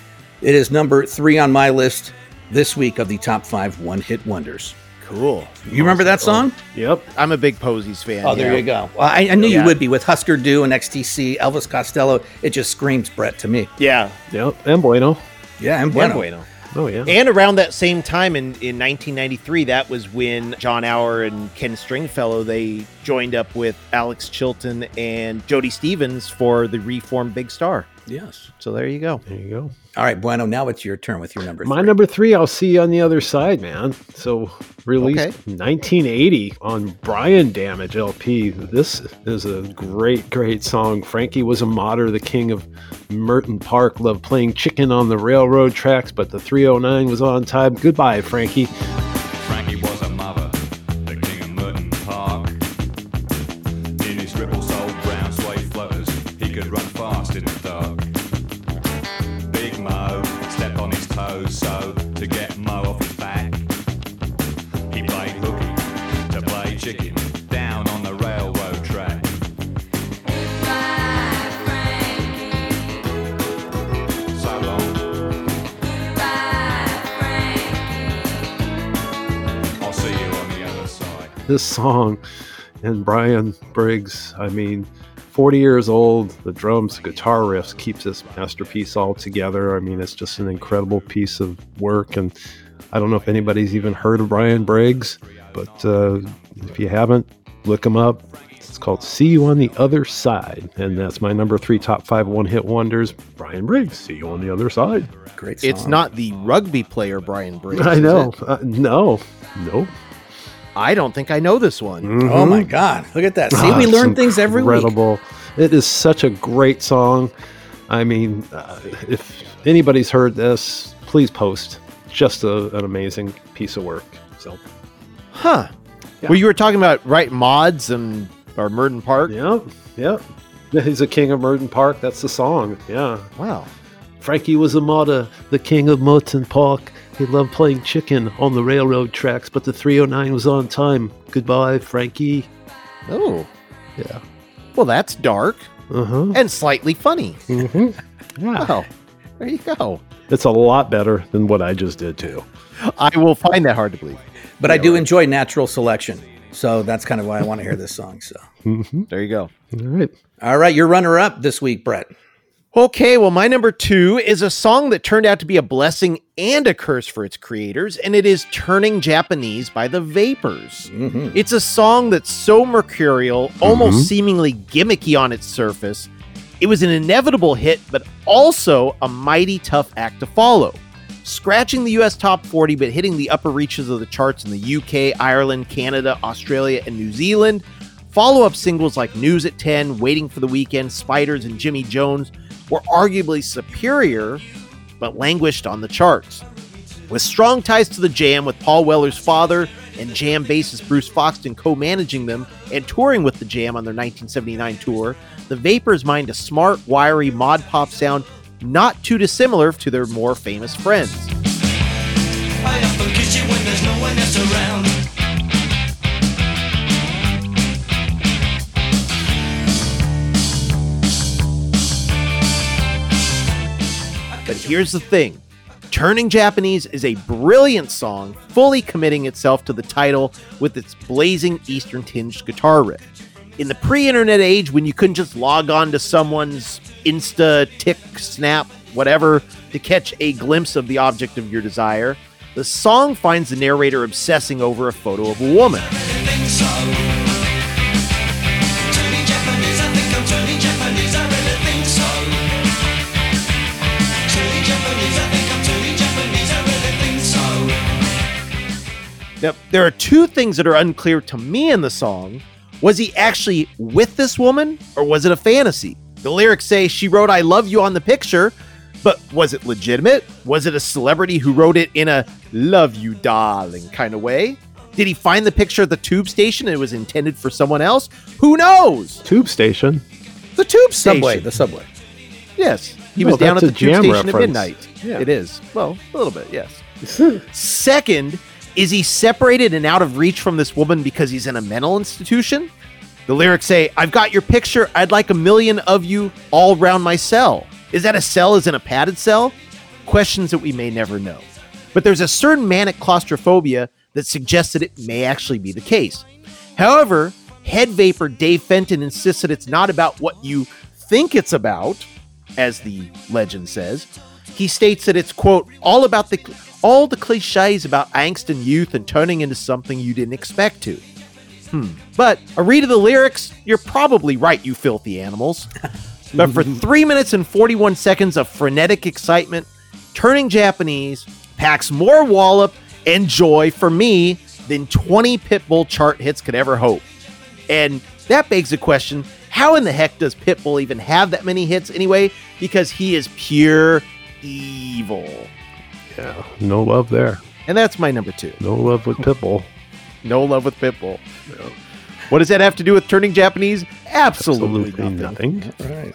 Speaker 4: it is number three on my list this week of the top five one-hit wonders.
Speaker 7: Cool.
Speaker 4: You remember that song?
Speaker 5: Yep.
Speaker 7: I'm a big Posies fan.
Speaker 4: Oh, there
Speaker 7: yeah.
Speaker 4: you go. Well, I, I knew
Speaker 7: Yeah.
Speaker 4: you would be with Husker Du and XTC, Elvis Costello. It just screams Brett to me.
Speaker 7: Yeah.
Speaker 5: Yep. And Bueno.
Speaker 4: Yeah, and
Speaker 7: And
Speaker 4: Bueno.
Speaker 7: Bueno.
Speaker 5: Oh, yeah.
Speaker 7: And around that same time in, in 1993, that was when Jon Auer and Ken Stringfellow they joined up with Alex Chilton and Jody Stephens for the reformed Big Star.
Speaker 4: Yes.
Speaker 7: So there you go.
Speaker 5: There you go.
Speaker 4: All right, Bueno. Now it's your turn with your number.
Speaker 5: My
Speaker 4: three.
Speaker 5: number three, I'll see you on the other side, man. So released
Speaker 7: Okay.
Speaker 5: 1980 on Brian Damage LP. This is a great, great song. Frankie was a modder, the king of Merton Park, loved playing chicken on the railroad tracks, but the 309 was on time. Goodbye, Frankie.
Speaker 12: Frankie
Speaker 5: This song and Brian Briggs, I mean, 40 years old, the drums, the guitar riffs keeps this masterpiece all together. I mean, it's just an incredible piece of work. And I don't know if anybody's even heard of Brian Briggs, but uh, if you haven't, look him up. It's called See You on the Other Side. And that's my number three top five one hit wonders. Brian Briggs, See You on the Other Side.
Speaker 4: Great song.
Speaker 7: It's not the rugby player Brian Briggs.
Speaker 5: I
Speaker 7: is
Speaker 5: know.
Speaker 7: it?
Speaker 5: Uh, no, no.
Speaker 7: I don't think I know this one.
Speaker 4: Oh
Speaker 5: Mhm.
Speaker 4: my God! Look at that. See,
Speaker 5: Ah,
Speaker 4: we learn things every week.
Speaker 5: incredible. It is such a great song. I mean, uh, if anybody's heard this, please post. Just a, an amazing piece of work. So,
Speaker 7: Huh.
Speaker 5: Yeah.
Speaker 7: Well, you were talking about right mods and or Merton Park.
Speaker 5: yep, yep. He's a king of Merton Park. That's the song. Yeah.
Speaker 7: Wow.
Speaker 5: Frankie was a modder, the king of Merton Park. He loved playing chicken on the railroad tracks, but the 309 was on time. Goodbye, Frankie.
Speaker 7: Oh.
Speaker 5: Yeah.
Speaker 7: Well, that's dark
Speaker 5: Uh huh.
Speaker 7: and slightly funny.
Speaker 5: hmm Yeah.
Speaker 7: Wow. There you go.
Speaker 5: It's a lot better than what I just did, too.
Speaker 7: I will find that hard to believe.
Speaker 4: But I do enjoy natural selection, so that's kind of why I want to hear this song. So,
Speaker 5: hmm
Speaker 7: There you go.
Speaker 5: All right.
Speaker 4: all right, your runner-up this week, Brett.
Speaker 7: Okay, well, my number two is a song that turned out to be a blessing and a curse for its creators, and it is Turning Japanese by the Vapors. It's a song that's so mercurial, almost
Speaker 5: Mhm.
Speaker 7: seemingly gimmicky on its surface. It was an inevitable hit, but also a mighty tough act to follow. Scratching the US top 40, but hitting the upper reaches of the charts in the UK, Ireland, Canada, Australia, and New Zealand. Follow up singles like News at 10, Waiting for the Weekend, Spiders, and Jimmy Jones were arguably superior, but languished on the charts. With strong ties to the Jam, with Paul Weller's father and Jam bassist Bruce Foxton co managing them and touring with the Jam on their 1979 tour, the Vapors mined a smart, wiry mod pop sound not too dissimilar to their more famous friends. Here's the thing Turning Japanese is a brilliant song, fully committing itself to the title with its blazing Eastern tinged guitar riff. In the pre internet age, when you couldn't just log on to someone's Insta, Tick, Snap, whatever, to catch a glimpse of the object of your desire, the song finds the narrator obsessing over a photo of a woman. Now, there are two things that are unclear to me in the song. Was he actually with this woman, or was it a fantasy? The lyrics say she wrote I love you on the picture, but was it legitimate? Was it a celebrity who wrote it in a love you darling kind of way? Did he find the picture at the tube station and it was intended for someone else? Who knows?
Speaker 5: Tube station.
Speaker 7: The tube station.
Speaker 4: Subway, the subway.
Speaker 7: Yes. He
Speaker 5: No,
Speaker 7: was down at the tube
Speaker 5: Jam
Speaker 7: station at midnight.
Speaker 5: Yeah.
Speaker 7: It is. Well, a little bit, yes. Second, is he separated and out of reach from this woman because he's in a mental institution? The lyrics say, I've got your picture. I'd like a million of you all round my cell. Is that a cell as in a padded cell? Questions that we may never know. But there's a certain manic claustrophobia that suggests that it may actually be the case. However, head vapor Dave Fenton insists that it's not about what you think it's about, as the legend says. He states that it's quote all about the all the cliches about angst and youth and turning into something you didn't expect to. Hmm. But a read of the lyrics, you're probably right, you filthy animals. but for three minutes and 41 seconds of frenetic excitement, turning Japanese packs more wallop and joy for me than 20 Pitbull chart hits could ever hope. And that begs the question how in the heck does Pitbull even have that many hits anyway? Because he is pure evil.
Speaker 5: Yeah, no love there.
Speaker 7: And that's my number two.
Speaker 5: No love with Pitbull.
Speaker 7: No love with Pitbull. What does that have to do with turning Japanese? Absolutely, nothing.
Speaker 4: Right.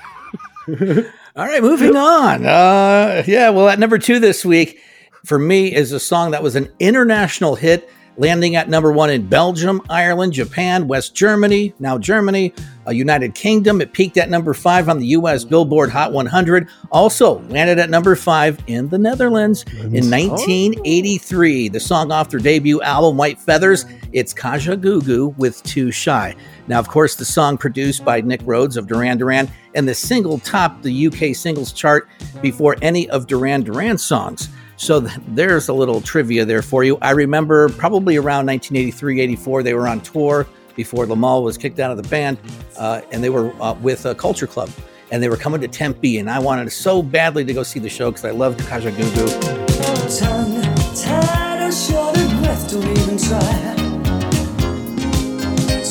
Speaker 4: All right, moving on. Uh, yeah, well, at number two this week for me is a song that was an international hit, landing at number one in Belgium, Ireland, Japan, West Germany, now Germany, uh, United Kingdom. It peaked at number five on the U.S. Billboard Hot 100. Also landed at number five in the Netherlands in 1983. The song off their debut album, White Feathers. It's Kajagoogoo with Too Shy. Now, of course, the song produced by Nick Rhodes of Duran Duran, and the single topped the UK singles chart before any of Duran Duran's songs. So th- there's a little trivia there for you. I remember probably around 1983, 84, they were on tour before Limahl was kicked out of the band, uh, and they were uh, with a Culture Club, and they were coming to Tempe, and I wanted so badly to go see the show because I loved
Speaker 8: Kajagoogoo.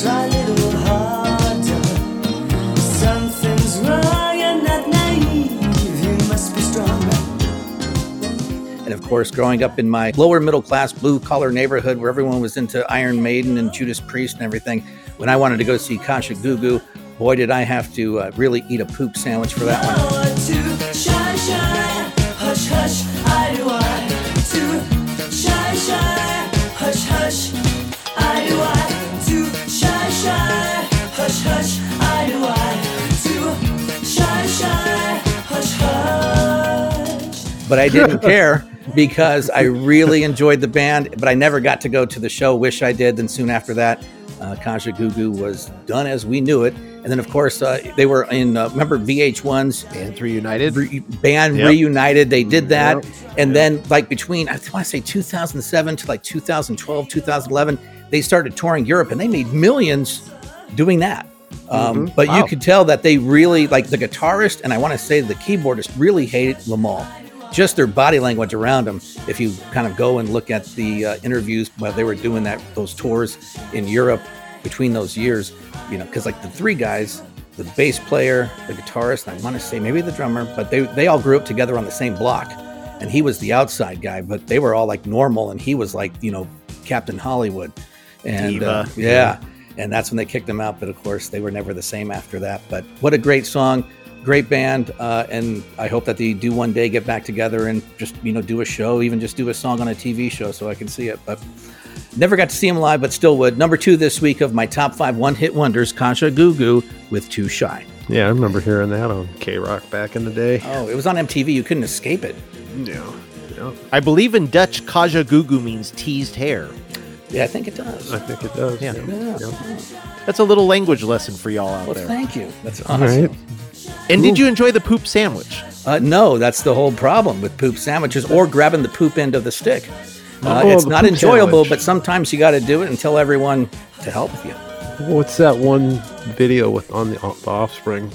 Speaker 8: Try a little harder. Something's wrong,
Speaker 4: And of course, growing up in my lower middle class blue collar neighborhood where everyone was into Iron Maiden and Judas Priest and everything, when I wanted to go see Kajagoogoo, boy, did I have to uh, really eat a poop sandwich for that one. But I didn't care because I really enjoyed the band, but I never got to go to the show. Wish I did. Then soon after that, Uh, Kajagoogoo was done as we knew it. And then, of course, uh, they were in, uh, remember VH1's
Speaker 7: Band Reunited?
Speaker 4: Re- Band
Speaker 7: Yep.
Speaker 4: Reunited. They did that. And then, like, between, I want to say 2007 to like 2012, 2011, they started touring Europe and they made millions doing that. Um,
Speaker 7: Mhm.
Speaker 4: But you could tell that they really, like the guitarist and I want to say the keyboardist, really hated Limahl. Just their body language around them. If you kind of go and look at the uh, interviews while they were doing that, those tours in Europe between those years, you know, because like the three guys, the bass player, the guitarist, I want to say maybe the drummer, but they they all grew up together on the same block, and he was the outside guy, but they were all like normal, and he was like you know Captain Hollywood, and uh,
Speaker 7: Diva.
Speaker 4: yeah, and that's when they kicked him out. But of course, they were never the same after that. But what a great song, great band, uh, and I hope that they do one day get back together and just you know do a show, even just do a song on a TV show so I can see it. But never got to see him live, but still would. Number two this week of my top five one-hit wonders, Kajagoogoo with Too Shy.
Speaker 5: Yeah, I remember hearing that on K Rock back in the day.
Speaker 4: Oh, it was on MTV. You couldn't escape it.
Speaker 5: Yeah. yeah.
Speaker 7: I believe in Dutch, Kajagoogoo means teased hair.
Speaker 4: Yeah, I think it does.
Speaker 5: I think it does.
Speaker 7: Yeah.
Speaker 4: Yeah.
Speaker 7: That's a little language lesson for y'all out
Speaker 4: Well,
Speaker 7: there.
Speaker 4: thank you. That's
Speaker 5: All
Speaker 4: awesome.
Speaker 5: right.
Speaker 7: And did you enjoy the poop sandwich?
Speaker 4: Uh, no, that's the whole problem with poop sandwiches or grabbing the poop end of the stick. Uh,
Speaker 5: Oh,
Speaker 4: it's not enjoyable,
Speaker 5: sandwich.
Speaker 4: but sometimes you got to do it and tell everyone to help you.
Speaker 5: What's that one video with on the, the Offspring?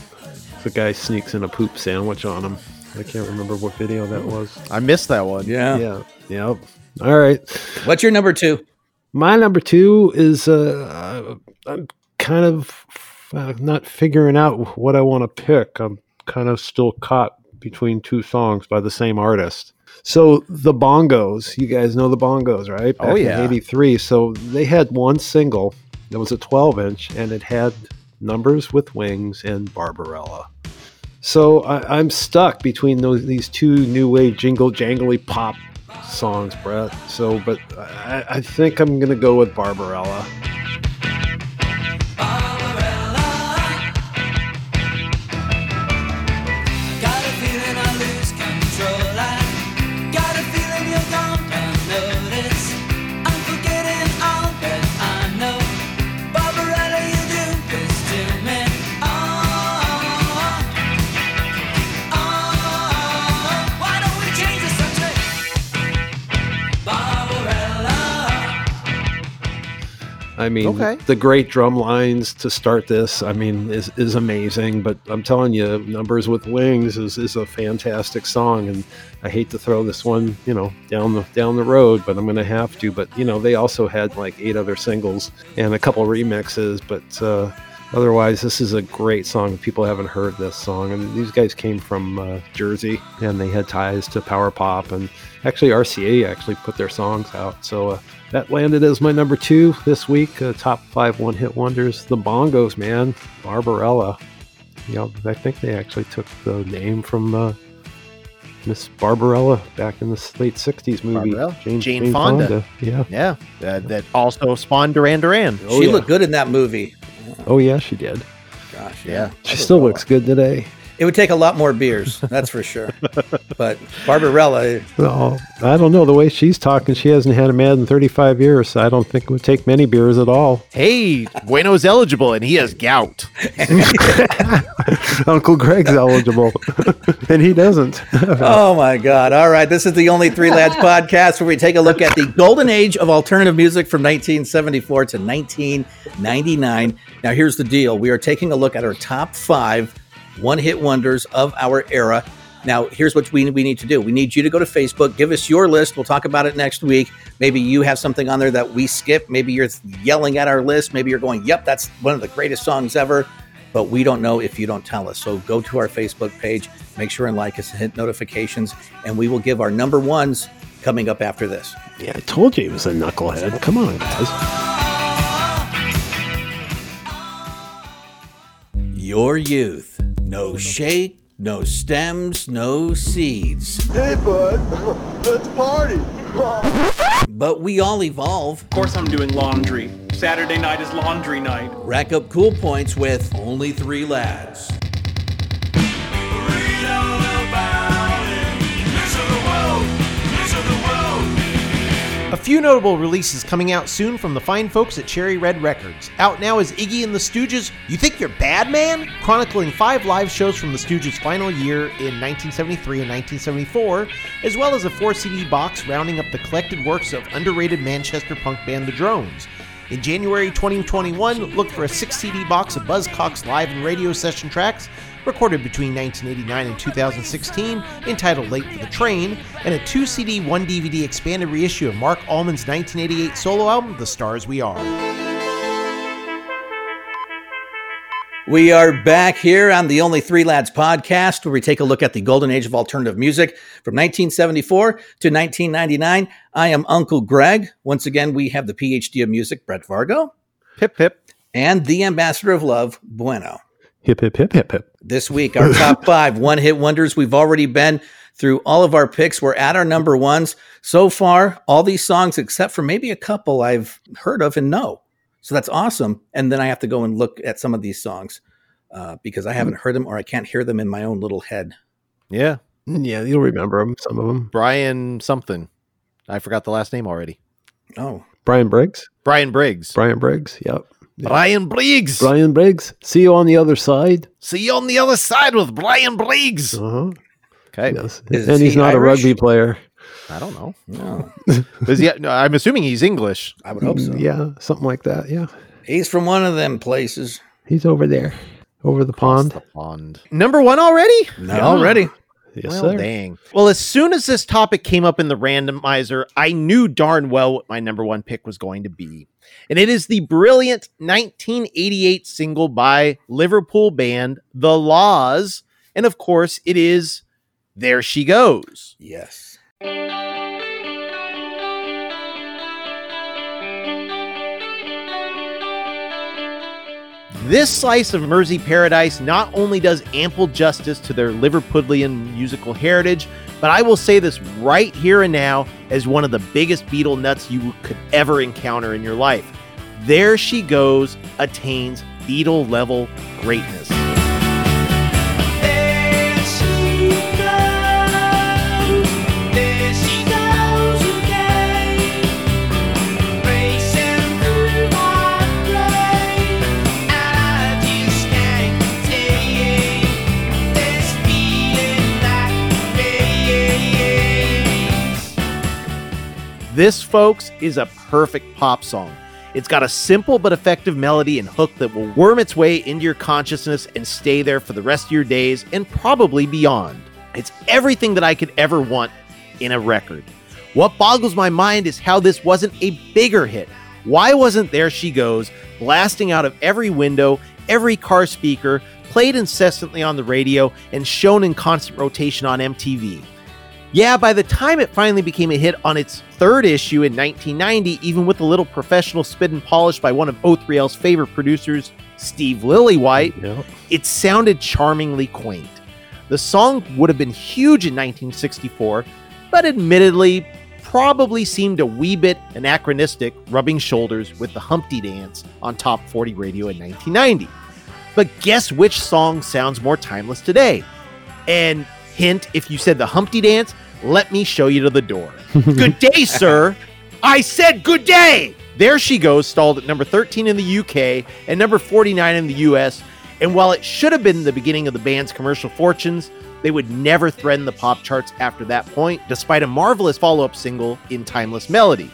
Speaker 5: The guy sneaks in a poop sandwich on him. I can't remember what video that was.
Speaker 7: I missed that one.
Speaker 4: Yeah.
Speaker 5: Yeah. Yep. All right.
Speaker 4: What's your number two?
Speaker 5: My number two is uh, I'm kind of uh, not figuring out what I want to pick. I'm kind of still caught between two songs by the same artist. So the Bongos, you guys know the Bongos, right?
Speaker 7: Oh, yeah.
Speaker 5: '83. So they had one single that was a 12 inch, and it had Numbers with Wings and Barbarella. So I, I'm stuck between those these two new wave jingle jangly pop songs, Brett. So, but I, I think I'm gonna go with Barbarella.
Speaker 13: I
Speaker 5: mean,
Speaker 7: Okay.
Speaker 5: the great drum lines to start this, I mean, is, is amazing. But I'm telling you, Numbers with Wings is, is a fantastic song, and I hate to throw this one, you know, down the down the road, but I'm going to have to. But you know, they also had like eight other singles and a couple remixes, but. Uh, Otherwise, this is a great song. If people haven't heard this song, and these guys came from uh, Jersey, and they had ties to power pop, and actually RCA actually put their songs out. So uh, that landed as my number two this week. Uh, top five one-hit wonders. The Bongos, man, Barbarella. You know, I think they actually took the name from uh, Miss Barbarella back in the late '60s movie.
Speaker 7: Barbarella? Jane Fonda.
Speaker 5: Yeah.
Speaker 7: Yeah. Uh, that also spawned Duran Duran.
Speaker 5: Oh,
Speaker 4: she
Speaker 5: yeah.
Speaker 4: looked good in that movie.
Speaker 5: Oh yeah, she did.
Speaker 4: Gosh,
Speaker 7: Yeah.
Speaker 5: She still looks good today.
Speaker 4: It would take a lot more beers, that's for sure. but Barbarella,
Speaker 5: Oh, I don't know. The way she's talking, she hasn't had a man in 35 years. So I don't think it would take many beers at all.
Speaker 7: Hey, Bueno's eligible and he has gout.
Speaker 5: Uncle Greg's eligible, and he doesn't.
Speaker 4: oh my God. All right. This is the Only Three Lads podcast where we take a look at the golden age of alternative music from 1974 to 1999. Now, here's the deal we are taking a look at our top five one hit wonders of our era. Now, here's what we, we need to do. We need you to go to Facebook, give us your list. We'll talk about it next week. Maybe you have something on there that we skip. Maybe you're yelling at our list. Maybe you're going, yep, that's one of the greatest songs ever. But we don't know if you don't tell us. So go to our Facebook page, make sure and like us, and hit notifications, and we will give our number ones coming up after this.
Speaker 5: Yeah, I told you he was a knucklehead. Come on, guys.
Speaker 4: Your youth. No shake, no stems, no seeds.
Speaker 9: Hey, bud, let's party.
Speaker 4: But we all evolve.
Speaker 14: Of course, I'm doing laundry. Saturday night is laundry night.
Speaker 4: Rack up cool points with only three lads.
Speaker 7: A few notable releases coming out soon from the fine folks at Cherry Red Records. Out now is Iggy and the Stooges, You Think You're Bad Man? Chronicling five live shows from the Stooges' final year in 1973 and 1974, as well as a four CD box rounding up the collected works of underrated Manchester punk band The Drones. In January 2021, look for a six CD box of Buzzcocks live and radio session tracks recorded between 1989 and 2016, entitled Late for the Train, and a 2 CD, 1 DVD expanded reissue of Marc Almond's 1988 solo album, The Stars We Are.
Speaker 4: We are back here on the Only Three Lads podcast, where we take a look at the golden age of alternative music from 1974 to 1999. I am Uncle Greg. Once again, we have the PhD of music, Brett Vargo.
Speaker 7: Pip, pip.
Speaker 4: And the ambassador of love, Bueno.
Speaker 5: Hip hip hip hip hip.
Speaker 4: This week, our top five one hit wonders. We've already been through all of our picks. We're at our number ones. So far, all these songs, except for maybe a couple I've heard of and know. So that's awesome. And then I have to go and look at some of these songs uh, because I haven't heard them or I can't hear them in my own little head.
Speaker 7: Yeah.
Speaker 5: Yeah, you'll remember them, some of them.
Speaker 7: Brian something. I forgot the last name already.
Speaker 4: Oh.
Speaker 5: Brian Briggs?
Speaker 7: Brian Briggs.
Speaker 5: Brian Briggs, yep.
Speaker 7: Brian Briggs.
Speaker 5: Brian Briggs. See you on the other side.
Speaker 7: See you on the other side with Brian Briggs.
Speaker 5: Uh-huh.
Speaker 7: Okay.
Speaker 5: Yes.
Speaker 4: Is
Speaker 5: and he's
Speaker 4: he
Speaker 5: not a rugby player.
Speaker 7: I don't know.
Speaker 4: No,
Speaker 7: Is he, no, I'm assuming he's English.
Speaker 4: I would hope so.
Speaker 5: Yeah, something like that. Yeah.
Speaker 4: He's from one of them places.
Speaker 5: He's over there. Over the pond.
Speaker 7: The pond. Number one already?
Speaker 4: No, already.
Speaker 5: Yes,
Speaker 7: well,
Speaker 5: sir.
Speaker 7: dang. Well, as soon as this topic came up in the randomizer, I knew darn well what my number one pick was going to be. And it is the brilliant 1988 single by Liverpool band The La's. And of course, it is There She Goes.
Speaker 4: Yes.
Speaker 7: This slice of Mersey paradise not only does ample justice to their Liverpudlian musical heritage, but I will say this right here and now as one of the biggest Beatle nuts you could ever encounter in your life. There She Goes attains Beatle level greatness.
Speaker 13: This,
Speaker 7: folks, is a perfect pop song. It's got a simple but effective melody and hook that will worm its way into your consciousness and stay there for the rest of your days and probably beyond. It's everything that I could ever want in a record. What boggles my mind is how this wasn't a bigger hit. Why wasn't There She Goes blasting out of every window, every car speaker, played incessantly on the radio, and shown in constant rotation on MTV? Yeah, by the time it finally became a hit on its third issue in 1990, even with a little professional spin and polish by one of O3L's favorite producers, Steve Lillywhite, it sounded charmingly quaint. The song would have been huge in 1964, but admittedly, probably seemed a wee bit anachronistic, rubbing shoulders with the Humpty Dance on Top 40 Radio in 1990. But guess which song sounds more timeless today? And hint, if you said the Humpty Dance, let me show you to the door. good day, sir. I said good day. There she goes, stalled at number 13 in the UK and number 49 in the US. And while it should have been the beginning of the band's commercial fortunes, they would never threaten the pop charts after that point, despite a marvelous follow up single in Timeless Melody.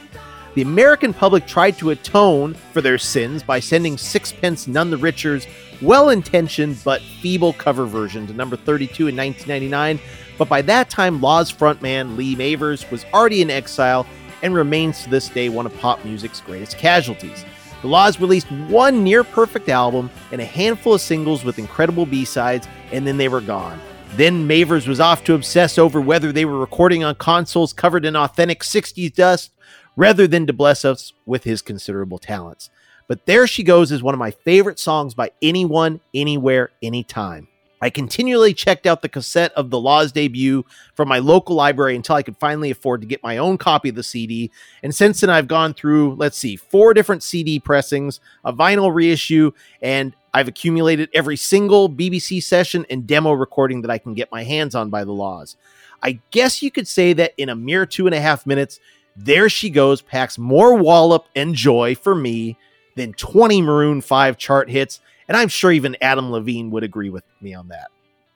Speaker 7: The American public tried to atone for their sins by sending Sixpence None the Richer's well intentioned but feeble cover version to number 32 in 1999. But by that time, La's frontman Lee Mavers was already in exile and remains to this day one of pop music's greatest casualties. The La's released one near perfect album and a handful of singles with incredible B sides, and then they were gone. Then Mavers was off to obsess over whether they were recording on consoles covered in authentic 60s dust rather than to bless us with his considerable talents. But There She Goes is one of my favorite songs by anyone, anywhere, anytime. I continually checked out the cassette of the La's debut from my local library until I could finally afford to get my own copy of the CD. And since then, I've gone through, let's see, four different CD pressings, a vinyl reissue, and I've accumulated every single BBC session and demo recording that I can get my hands on by the La's. I guess you could say that in a mere two and a half minutes, There She Goes packs more wallop and joy for me than 20 Maroon 5 chart hits, and I'm sure even Adam Levine would agree with me on that.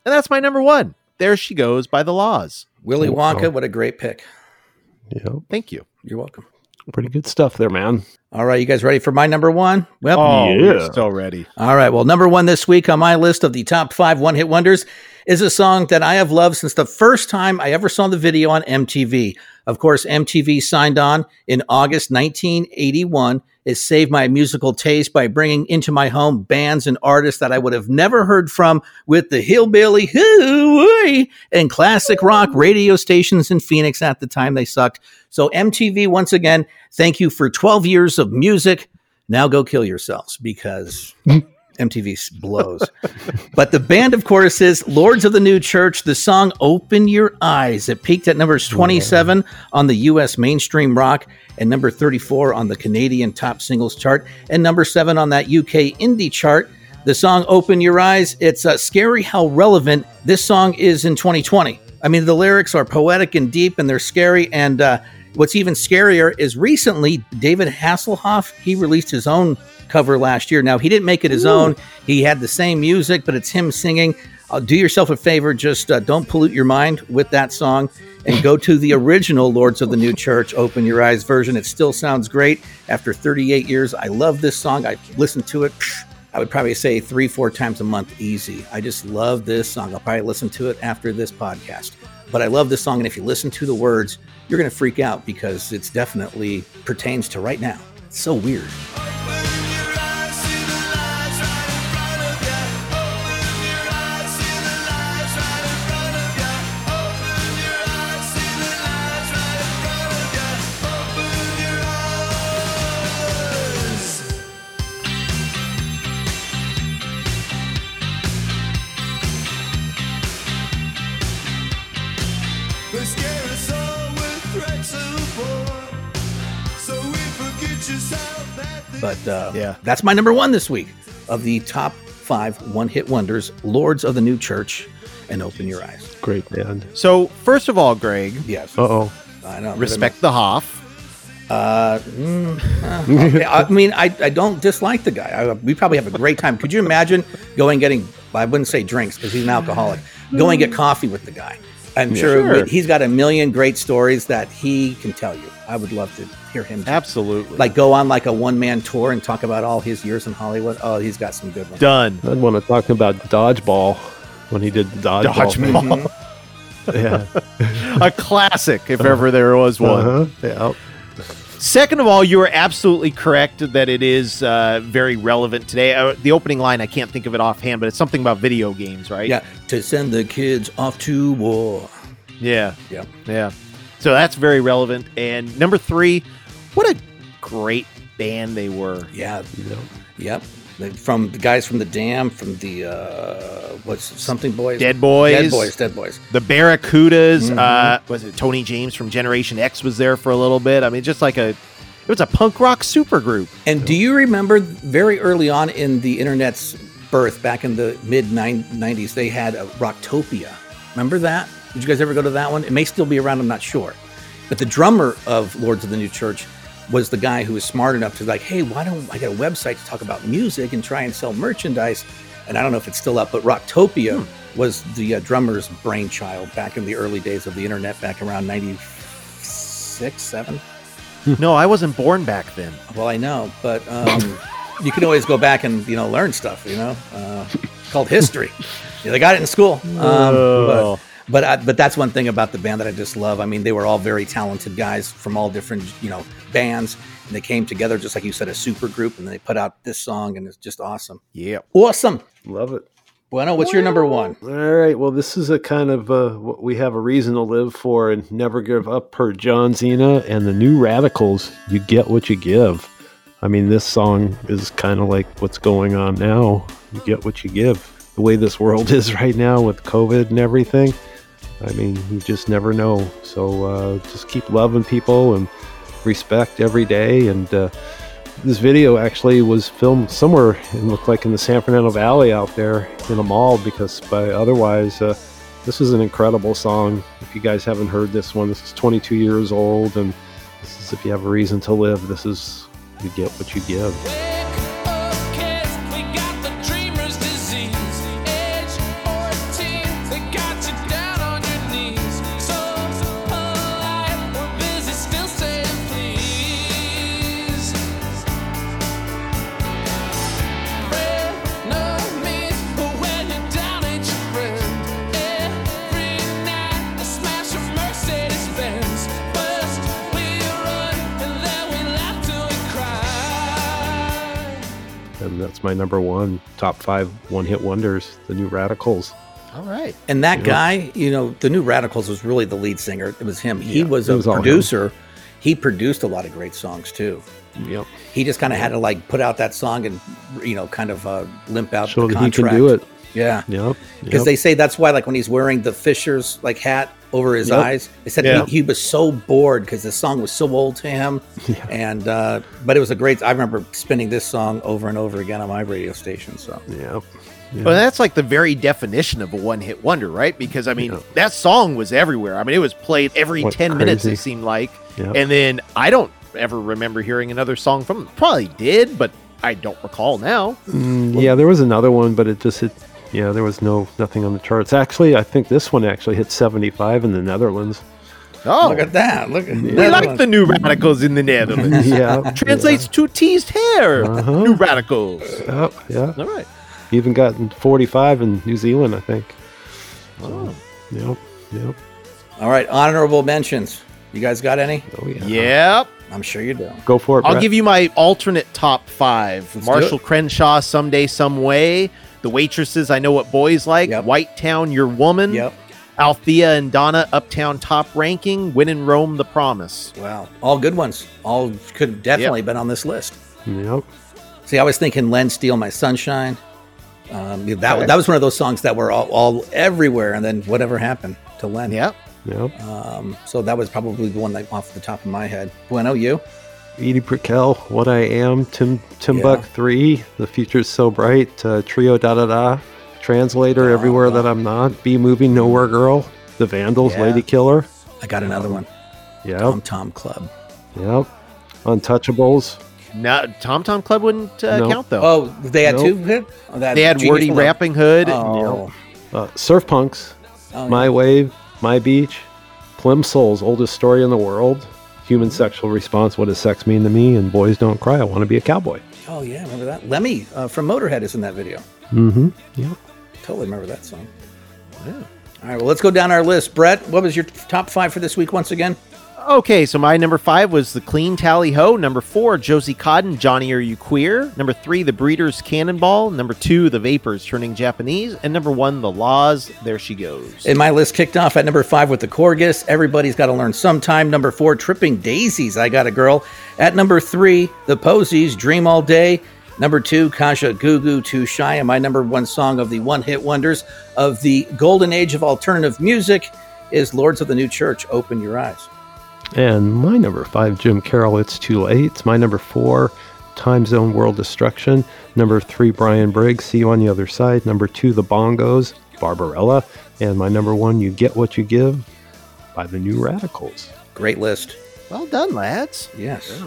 Speaker 7: And that's my number one. There She Goes by The La's.
Speaker 4: Willy Wonka, what a great pick.
Speaker 5: Yep.
Speaker 7: Thank you.
Speaker 4: You're welcome.
Speaker 5: Pretty good stuff there, man.
Speaker 4: All right, you guys ready for my number one? Well,
Speaker 7: Oh,
Speaker 5: Yeah.
Speaker 7: we're so ready.
Speaker 4: All right. Well, number one this week on my list of the top five one hit wonders is a song that I have loved since the first time I ever saw the video on MTV. Of course, MTV signed on in August 1981. It saved my musical taste by bringing into my home bands and artists that I would have never heard from with the hillbilly hooey and classic rock radio stations in Phoenix at the time they sucked. So MTV once again, thank you for 12 years of music. Now go kill yourselves because MTV blows. but the band, of course, is Lords of the New Church. The song Open Your Eyes. It peaked at numbers 27 on the US mainstream rock and number 34 on the Canadian top singles chart and number 7 on that UK indie chart. The song Open Your Eyes, it's uh, scary how relevant this song is in 2020. I mean, the lyrics are poetic and deep and they're scary. And uh, what's even scarier is recently, David Hasselhoff, he released his own cover last year. Now, he didn't make it his own, he had the same music, but it's him singing. Uh, do yourself a favor, just uh, don't pollute your mind with that song and go to the original Lords of the New Church Open Your Eyes version. It still sounds great after 38 years. I love this song. I listened to it. I would probably say three, four times a month, easy. I just love this song. I'll probably listen to it after this podcast. But I love this song, and if you listen to the words, you're going to freak out because it's definitely pertains to right now. It's so weird. Uh, yeah, that's my number one this week of the top five one-hit wonders: Lords of the New Church and Open Your Eyes.
Speaker 5: Great band.
Speaker 7: So, first of all, Greg,
Speaker 4: Yes.
Speaker 5: Uh oh.
Speaker 4: I know.
Speaker 7: respect the Hoff.
Speaker 4: Uh, mm, uh, okay. I mean, I, I don't dislike the guy. I, we probably have a great time. Could you imagine going getting? I wouldn't say drinks because he's an alcoholic. Going get coffee with the guy. I'm
Speaker 7: Yeah.
Speaker 4: sure,
Speaker 7: Sure.
Speaker 4: he's got a million great stories that he can tell you. I would love to hear him.
Speaker 7: Absolutely.
Speaker 4: Like go on like a one man tour and talk about all his years in Hollywood. Oh, he's got some good ones.
Speaker 7: Done.
Speaker 5: I'd want to talk about dodgeball when he did the dodgeball. thing.
Speaker 7: Dodgeball.
Speaker 5: yeah.
Speaker 7: a classic, if ever there was one.
Speaker 5: Uh-huh. Yeah.
Speaker 7: Second of all, you are absolutely correct that it is uh, very relevant today. Uh, the opening line, I can't think of it offhand, but it's something about video games, right?
Speaker 4: Yeah, to send the kids off to war.
Speaker 7: Yeah.
Speaker 4: Yeah.
Speaker 7: Yeah. So that's very relevant. And number three, what a great band they were.
Speaker 4: Yeah. Yep. From the guys from the Dam, from the uh, what's something boys,
Speaker 7: Dead Boys.
Speaker 4: Dead Boys, Dead Boys.
Speaker 7: The Barracudas.
Speaker 4: Mhm.
Speaker 7: Uh, was it Tony James from Generation X was there for a little bit? I mean, just like a, it was a punk rock supergroup.
Speaker 4: And do you remember very early on in the internet's birth, back in the mid 90s, they had a Rocktopia. Remember that? Did you guys ever go to that one? It may still be around, I'm not sure. But the drummer of Lords of the New Church was the guy who was smart enough to like, hey, why don't I get a website to talk about music and try and sell merchandise? And I don't know if it's still up, but Rocktopia was the uh, drummer's brainchild back in the early days of the internet, back around 96, 7.
Speaker 7: no, I wasn't born back then.
Speaker 4: Well, I know, but um, you can always go back and you know learn stuff. You know, uh, called history. Yeah, they got it in school. Um. But but, I, but that's one thing about the band that I just love. I mean, they were all very talented guys from all different you know bands, and they came together just like you said, a super group, and they put out this song, and it's just awesome.
Speaker 7: Yeah,
Speaker 4: awesome.
Speaker 5: Love it.
Speaker 4: Bueno, what's your number one?
Speaker 5: All right. Well, this is a kind of uh, what we have a reason to live for and never give up per John Cena and the New Radicals. You get what you give. I mean, this song is kind of like what's going on now. You get what you give. The way this world is right now with COVID and everything. I mean, you just never know. So uh, just keep loving people and respect every day. And uh, this video actually was filmed somewhere it looked like in the San Fernando Valley out there in a mall because by otherwise uh, this is an incredible song if you guys haven't heard this one this is 22 years old and This is if you have a reason to live. This is you get what you give. My number one top five one hit wonders, the new radicals.
Speaker 7: All right.
Speaker 4: And that
Speaker 5: Yeah.
Speaker 4: guy, you know, the new Radicals was really the lead singer. It was him. He
Speaker 5: Yeah,
Speaker 4: was a
Speaker 5: was
Speaker 4: producer. He produced a lot of great songs too.
Speaker 5: Yep.
Speaker 4: He just kind of had to like put out that song and you know kind of uh, limp out
Speaker 5: Show
Speaker 4: the
Speaker 5: that he can do it.
Speaker 4: Yeah.
Speaker 5: Yep.
Speaker 4: Because
Speaker 5: yep.
Speaker 4: they say that's why, like when he's wearing the Fisher's like hat over his
Speaker 5: Yep.
Speaker 4: eyes, they said
Speaker 5: Yeah.
Speaker 4: he, he was so bored because the song was so old to him. And uh, but it was a great. I remember spinning this song over and over again on my radio station. So
Speaker 5: Yep.
Speaker 7: Well, that's like the very definition of a one hit wonder, right? Because, I mean, that song was everywhere. I mean, it was played every
Speaker 5: Went
Speaker 7: 10 minutes, it seemed like.
Speaker 5: Yep.
Speaker 7: And then I don't ever remember hearing another song from them. Probably did, but I don't recall now.
Speaker 5: Mm, yeah, there was another one, but it just hit. Yeah, there was no nothing on the charts. Actually, I think this one actually hit 75 in the Netherlands.
Speaker 7: Oh,
Speaker 4: look at that! Look at
Speaker 7: we like the new radicals in the Netherlands.
Speaker 5: Yeah.
Speaker 7: Translates to teased hair.
Speaker 5: Uh-huh.
Speaker 7: New radicals.
Speaker 5: Yep, yeah.
Speaker 7: All right.
Speaker 5: Even gotten 45 in New Zealand, I think.
Speaker 7: Oh.
Speaker 5: Yep. Yep.
Speaker 4: all right, honorable mentions. You guys got any?
Speaker 5: Oh yeah.
Speaker 7: Yep.
Speaker 4: I'm sure you do.
Speaker 5: Go for it.
Speaker 7: I'll
Speaker 5: Brett.
Speaker 7: give you my alternate top 5
Speaker 4: Let's
Speaker 7: Marshall. Crenshaw, Someday, Some Way. The Waitresses, I Know What Boys Like. White Town, Your Woman.
Speaker 4: Yep.
Speaker 7: Althea and Donna, Uptown Top Ranking. When in Rome, The Promise.
Speaker 4: Wow, all good ones. All could have definitely been on this list.
Speaker 5: Yep.
Speaker 4: See, I was thinking "Len Steal My Sunshine." Um, that
Speaker 7: Okay.
Speaker 4: that was one of those songs that were all, all everywhere, and then whatever happened to Len.
Speaker 7: Yep.
Speaker 5: Yep.
Speaker 4: Um, so that was probably the one that off the top of my head. Bueno, you?
Speaker 5: Edie Brickell, What I Am, Tim Tim
Speaker 4: Yeah.
Speaker 5: Buck 3, The Future's So Bright, uh, Trio Da Da Da, Translator, Everywhere That I'm Not, B Movie, Nowhere Girl, The Vandals,
Speaker 4: Yeah.
Speaker 5: Lady Killer.
Speaker 4: I got another one.
Speaker 5: Yep.
Speaker 4: Tom Tom Club.
Speaker 5: Yep. Untouchables.
Speaker 7: No, Tom Tom Club wouldn't uh,
Speaker 5: No.
Speaker 7: count, though.
Speaker 4: Oh, they had
Speaker 5: Nope.
Speaker 4: two. Oh, that
Speaker 7: they had
Speaker 4: Genius
Speaker 7: Wordy Rapping Hood.
Speaker 4: Oh,
Speaker 5: Uh, Surf Punks,
Speaker 4: Oh,
Speaker 5: My Wave, My Beach, Plimsouls Oldest Story in the World, Human Sexual Response, What Does Sex Mean to Me, and Boys Don't Cry, I Want to Be a Cowboy.
Speaker 4: oh yeah, remember that? Lemmy uh, from Motorhead is in that video.
Speaker 5: Mm-hmm. Yep.
Speaker 4: Totally remember that song. Yeah. All right, well, let's go down our list. Brett, what was your top five for this week once again?
Speaker 7: Okay, so my number five was the Clean Tally Ho. Number four, Josie Cotton, Johnny Are You Queer? Number three, the Breeders Cannonball. Number two, the Vapors Turning Japanese. And number one, the La's, There She Goes.
Speaker 4: And my list kicked off at number five with the Korgis. Everybody's got to learn sometime. Number four, Tripping Daisies. I got a girl. At number three, the Posies, Dream All Day. Number two, Kajagoogoo Too Shy. And my number one song of the one hit wonders of the golden age of alternative music is Lords of the New Church. Open your eyes.
Speaker 5: And my number five, Jim Carroll, It's Too Late. My number four, Time Zone World Destruction. Number three, Brian Briggs, See You on the Other Side. Number two, The Bongos, Barbarella. And my number one, You Get What You Give by the New Radicals.
Speaker 4: Great list.
Speaker 7: Well done, lads.
Speaker 4: Yes.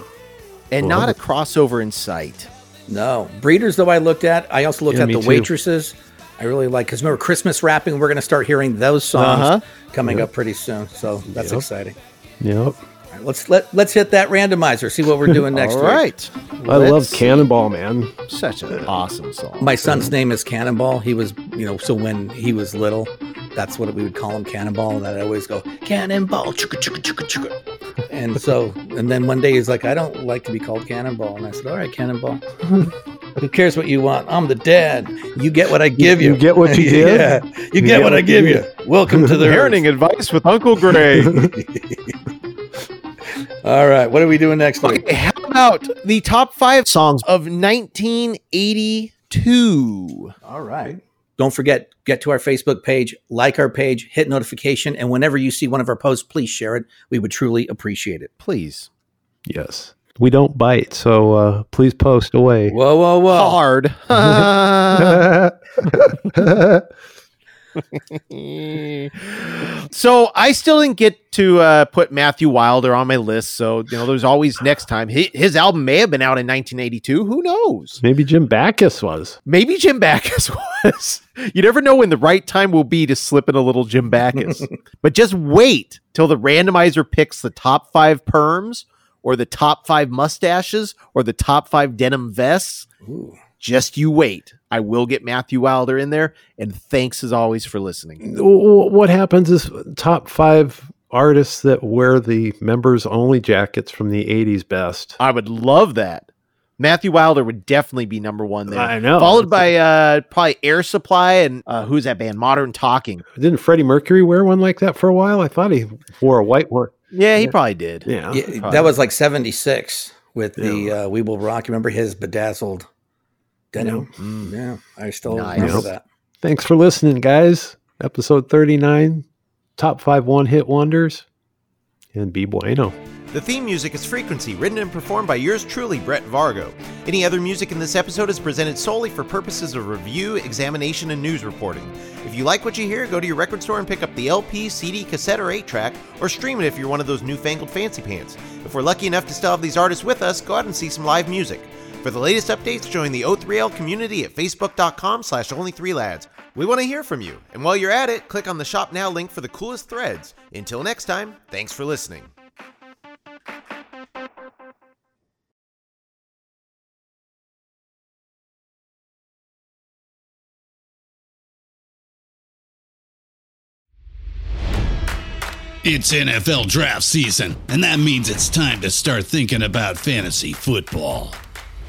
Speaker 7: And
Speaker 5: Love
Speaker 7: not a crossover in sight.
Speaker 4: No. Breeders, though, I looked at. I also looked
Speaker 5: Yeah,
Speaker 4: at the
Speaker 5: too.
Speaker 4: waitresses. I really like because remember Christmas wrapping. We're going to start hearing those songs
Speaker 7: Uh-huh.
Speaker 4: coming
Speaker 5: Yep.
Speaker 4: up pretty soon. So that's
Speaker 5: Yep.
Speaker 4: exciting.
Speaker 5: Yep.
Speaker 4: All right, let's let let's hit that randomizer. See what we're doing next
Speaker 7: All
Speaker 4: week.
Speaker 7: right.
Speaker 5: I love
Speaker 7: Let's see.
Speaker 5: Cannonball, man.
Speaker 7: Such an awesome song.
Speaker 4: My son's name is Cannonball. He was, you know, so when he was little, that's what we would call him, Cannonball. And I'd always go, Cannonball, chugga, chugga, chugga, chugga. And so, and then one day he's like, I don't like to be called Cannonball. And I said, All right, Cannonball. Who cares what you want? I'm the dad. You get what I give you.
Speaker 5: You get what you give?
Speaker 4: yeah. You, get, what I give you. Welcome to the
Speaker 7: Parenting advice with Uncle Greg.
Speaker 4: All right. What are we doing next week?
Speaker 7: okay, how about the top five songs of 1982?
Speaker 4: All right. Don't forget, get to our Facebook page, like our page, hit notification, and whenever you see one of our posts, please share it. We would truly appreciate it.
Speaker 7: Please.
Speaker 5: Yes. We don't bite, so uh, please post away.
Speaker 4: Whoa, whoa, whoa.
Speaker 7: Hard. so I still didn't get to uh, put Matthew Wilder on my list. So you know, there's always next time. He, his album may have been out in 1982. Who knows?
Speaker 5: Maybe Jim Backus was.
Speaker 7: Maybe Jim Backus was. you never know when the right time will be to slip in a little Jim Backus. but just wait till the randomizer picks the top five perms, or the top five mustaches, or the top five denim vests. Just you wait. I will get Matthew Wilder in there. And thanks as always for listening.
Speaker 5: What happens is top five artists that wear the members only jackets from the 80s best.
Speaker 7: I would love that. Matthew Wilder would definitely be number one there.
Speaker 5: I know.
Speaker 7: Followed by uh, probably Air Supply and uh, who's that band? Modern Talking.
Speaker 5: Didn't Freddie Mercury wear one like that for a while? I thought he wore a white one.
Speaker 7: Yeah, he probably did.
Speaker 5: Yeah.
Speaker 4: Yeah, that was like 76 with the uh, We Will Rock. Remember his bedazzled denim? Mm, yeah, I still
Speaker 7: Nice.
Speaker 4: remember that.
Speaker 5: Thanks for listening, guys. Episode 39, top five one hit wonders, and be bueno.
Speaker 1: The theme music is Frequency, written and performed by yours truly, Brett Vargo. Any other music in this episode is presented solely for purposes of review, examination, and news reporting. If you like what you hear, go to your record store and pick up the LP, CD, cassette, or 8 track, or stream it if you're one of those newfangled fancy pants. If we're lucky enough to still have these artists with us, go out and see some live music. For the latest updates, join the O3L community at facebook.com slash only3lads. We want to hear from you, and while you're at it, click on the Shop Now link for the coolest threads. Until next time, thanks for listening.
Speaker 15: It's NFL draft season, and that means it's time to start thinking about fantasy football.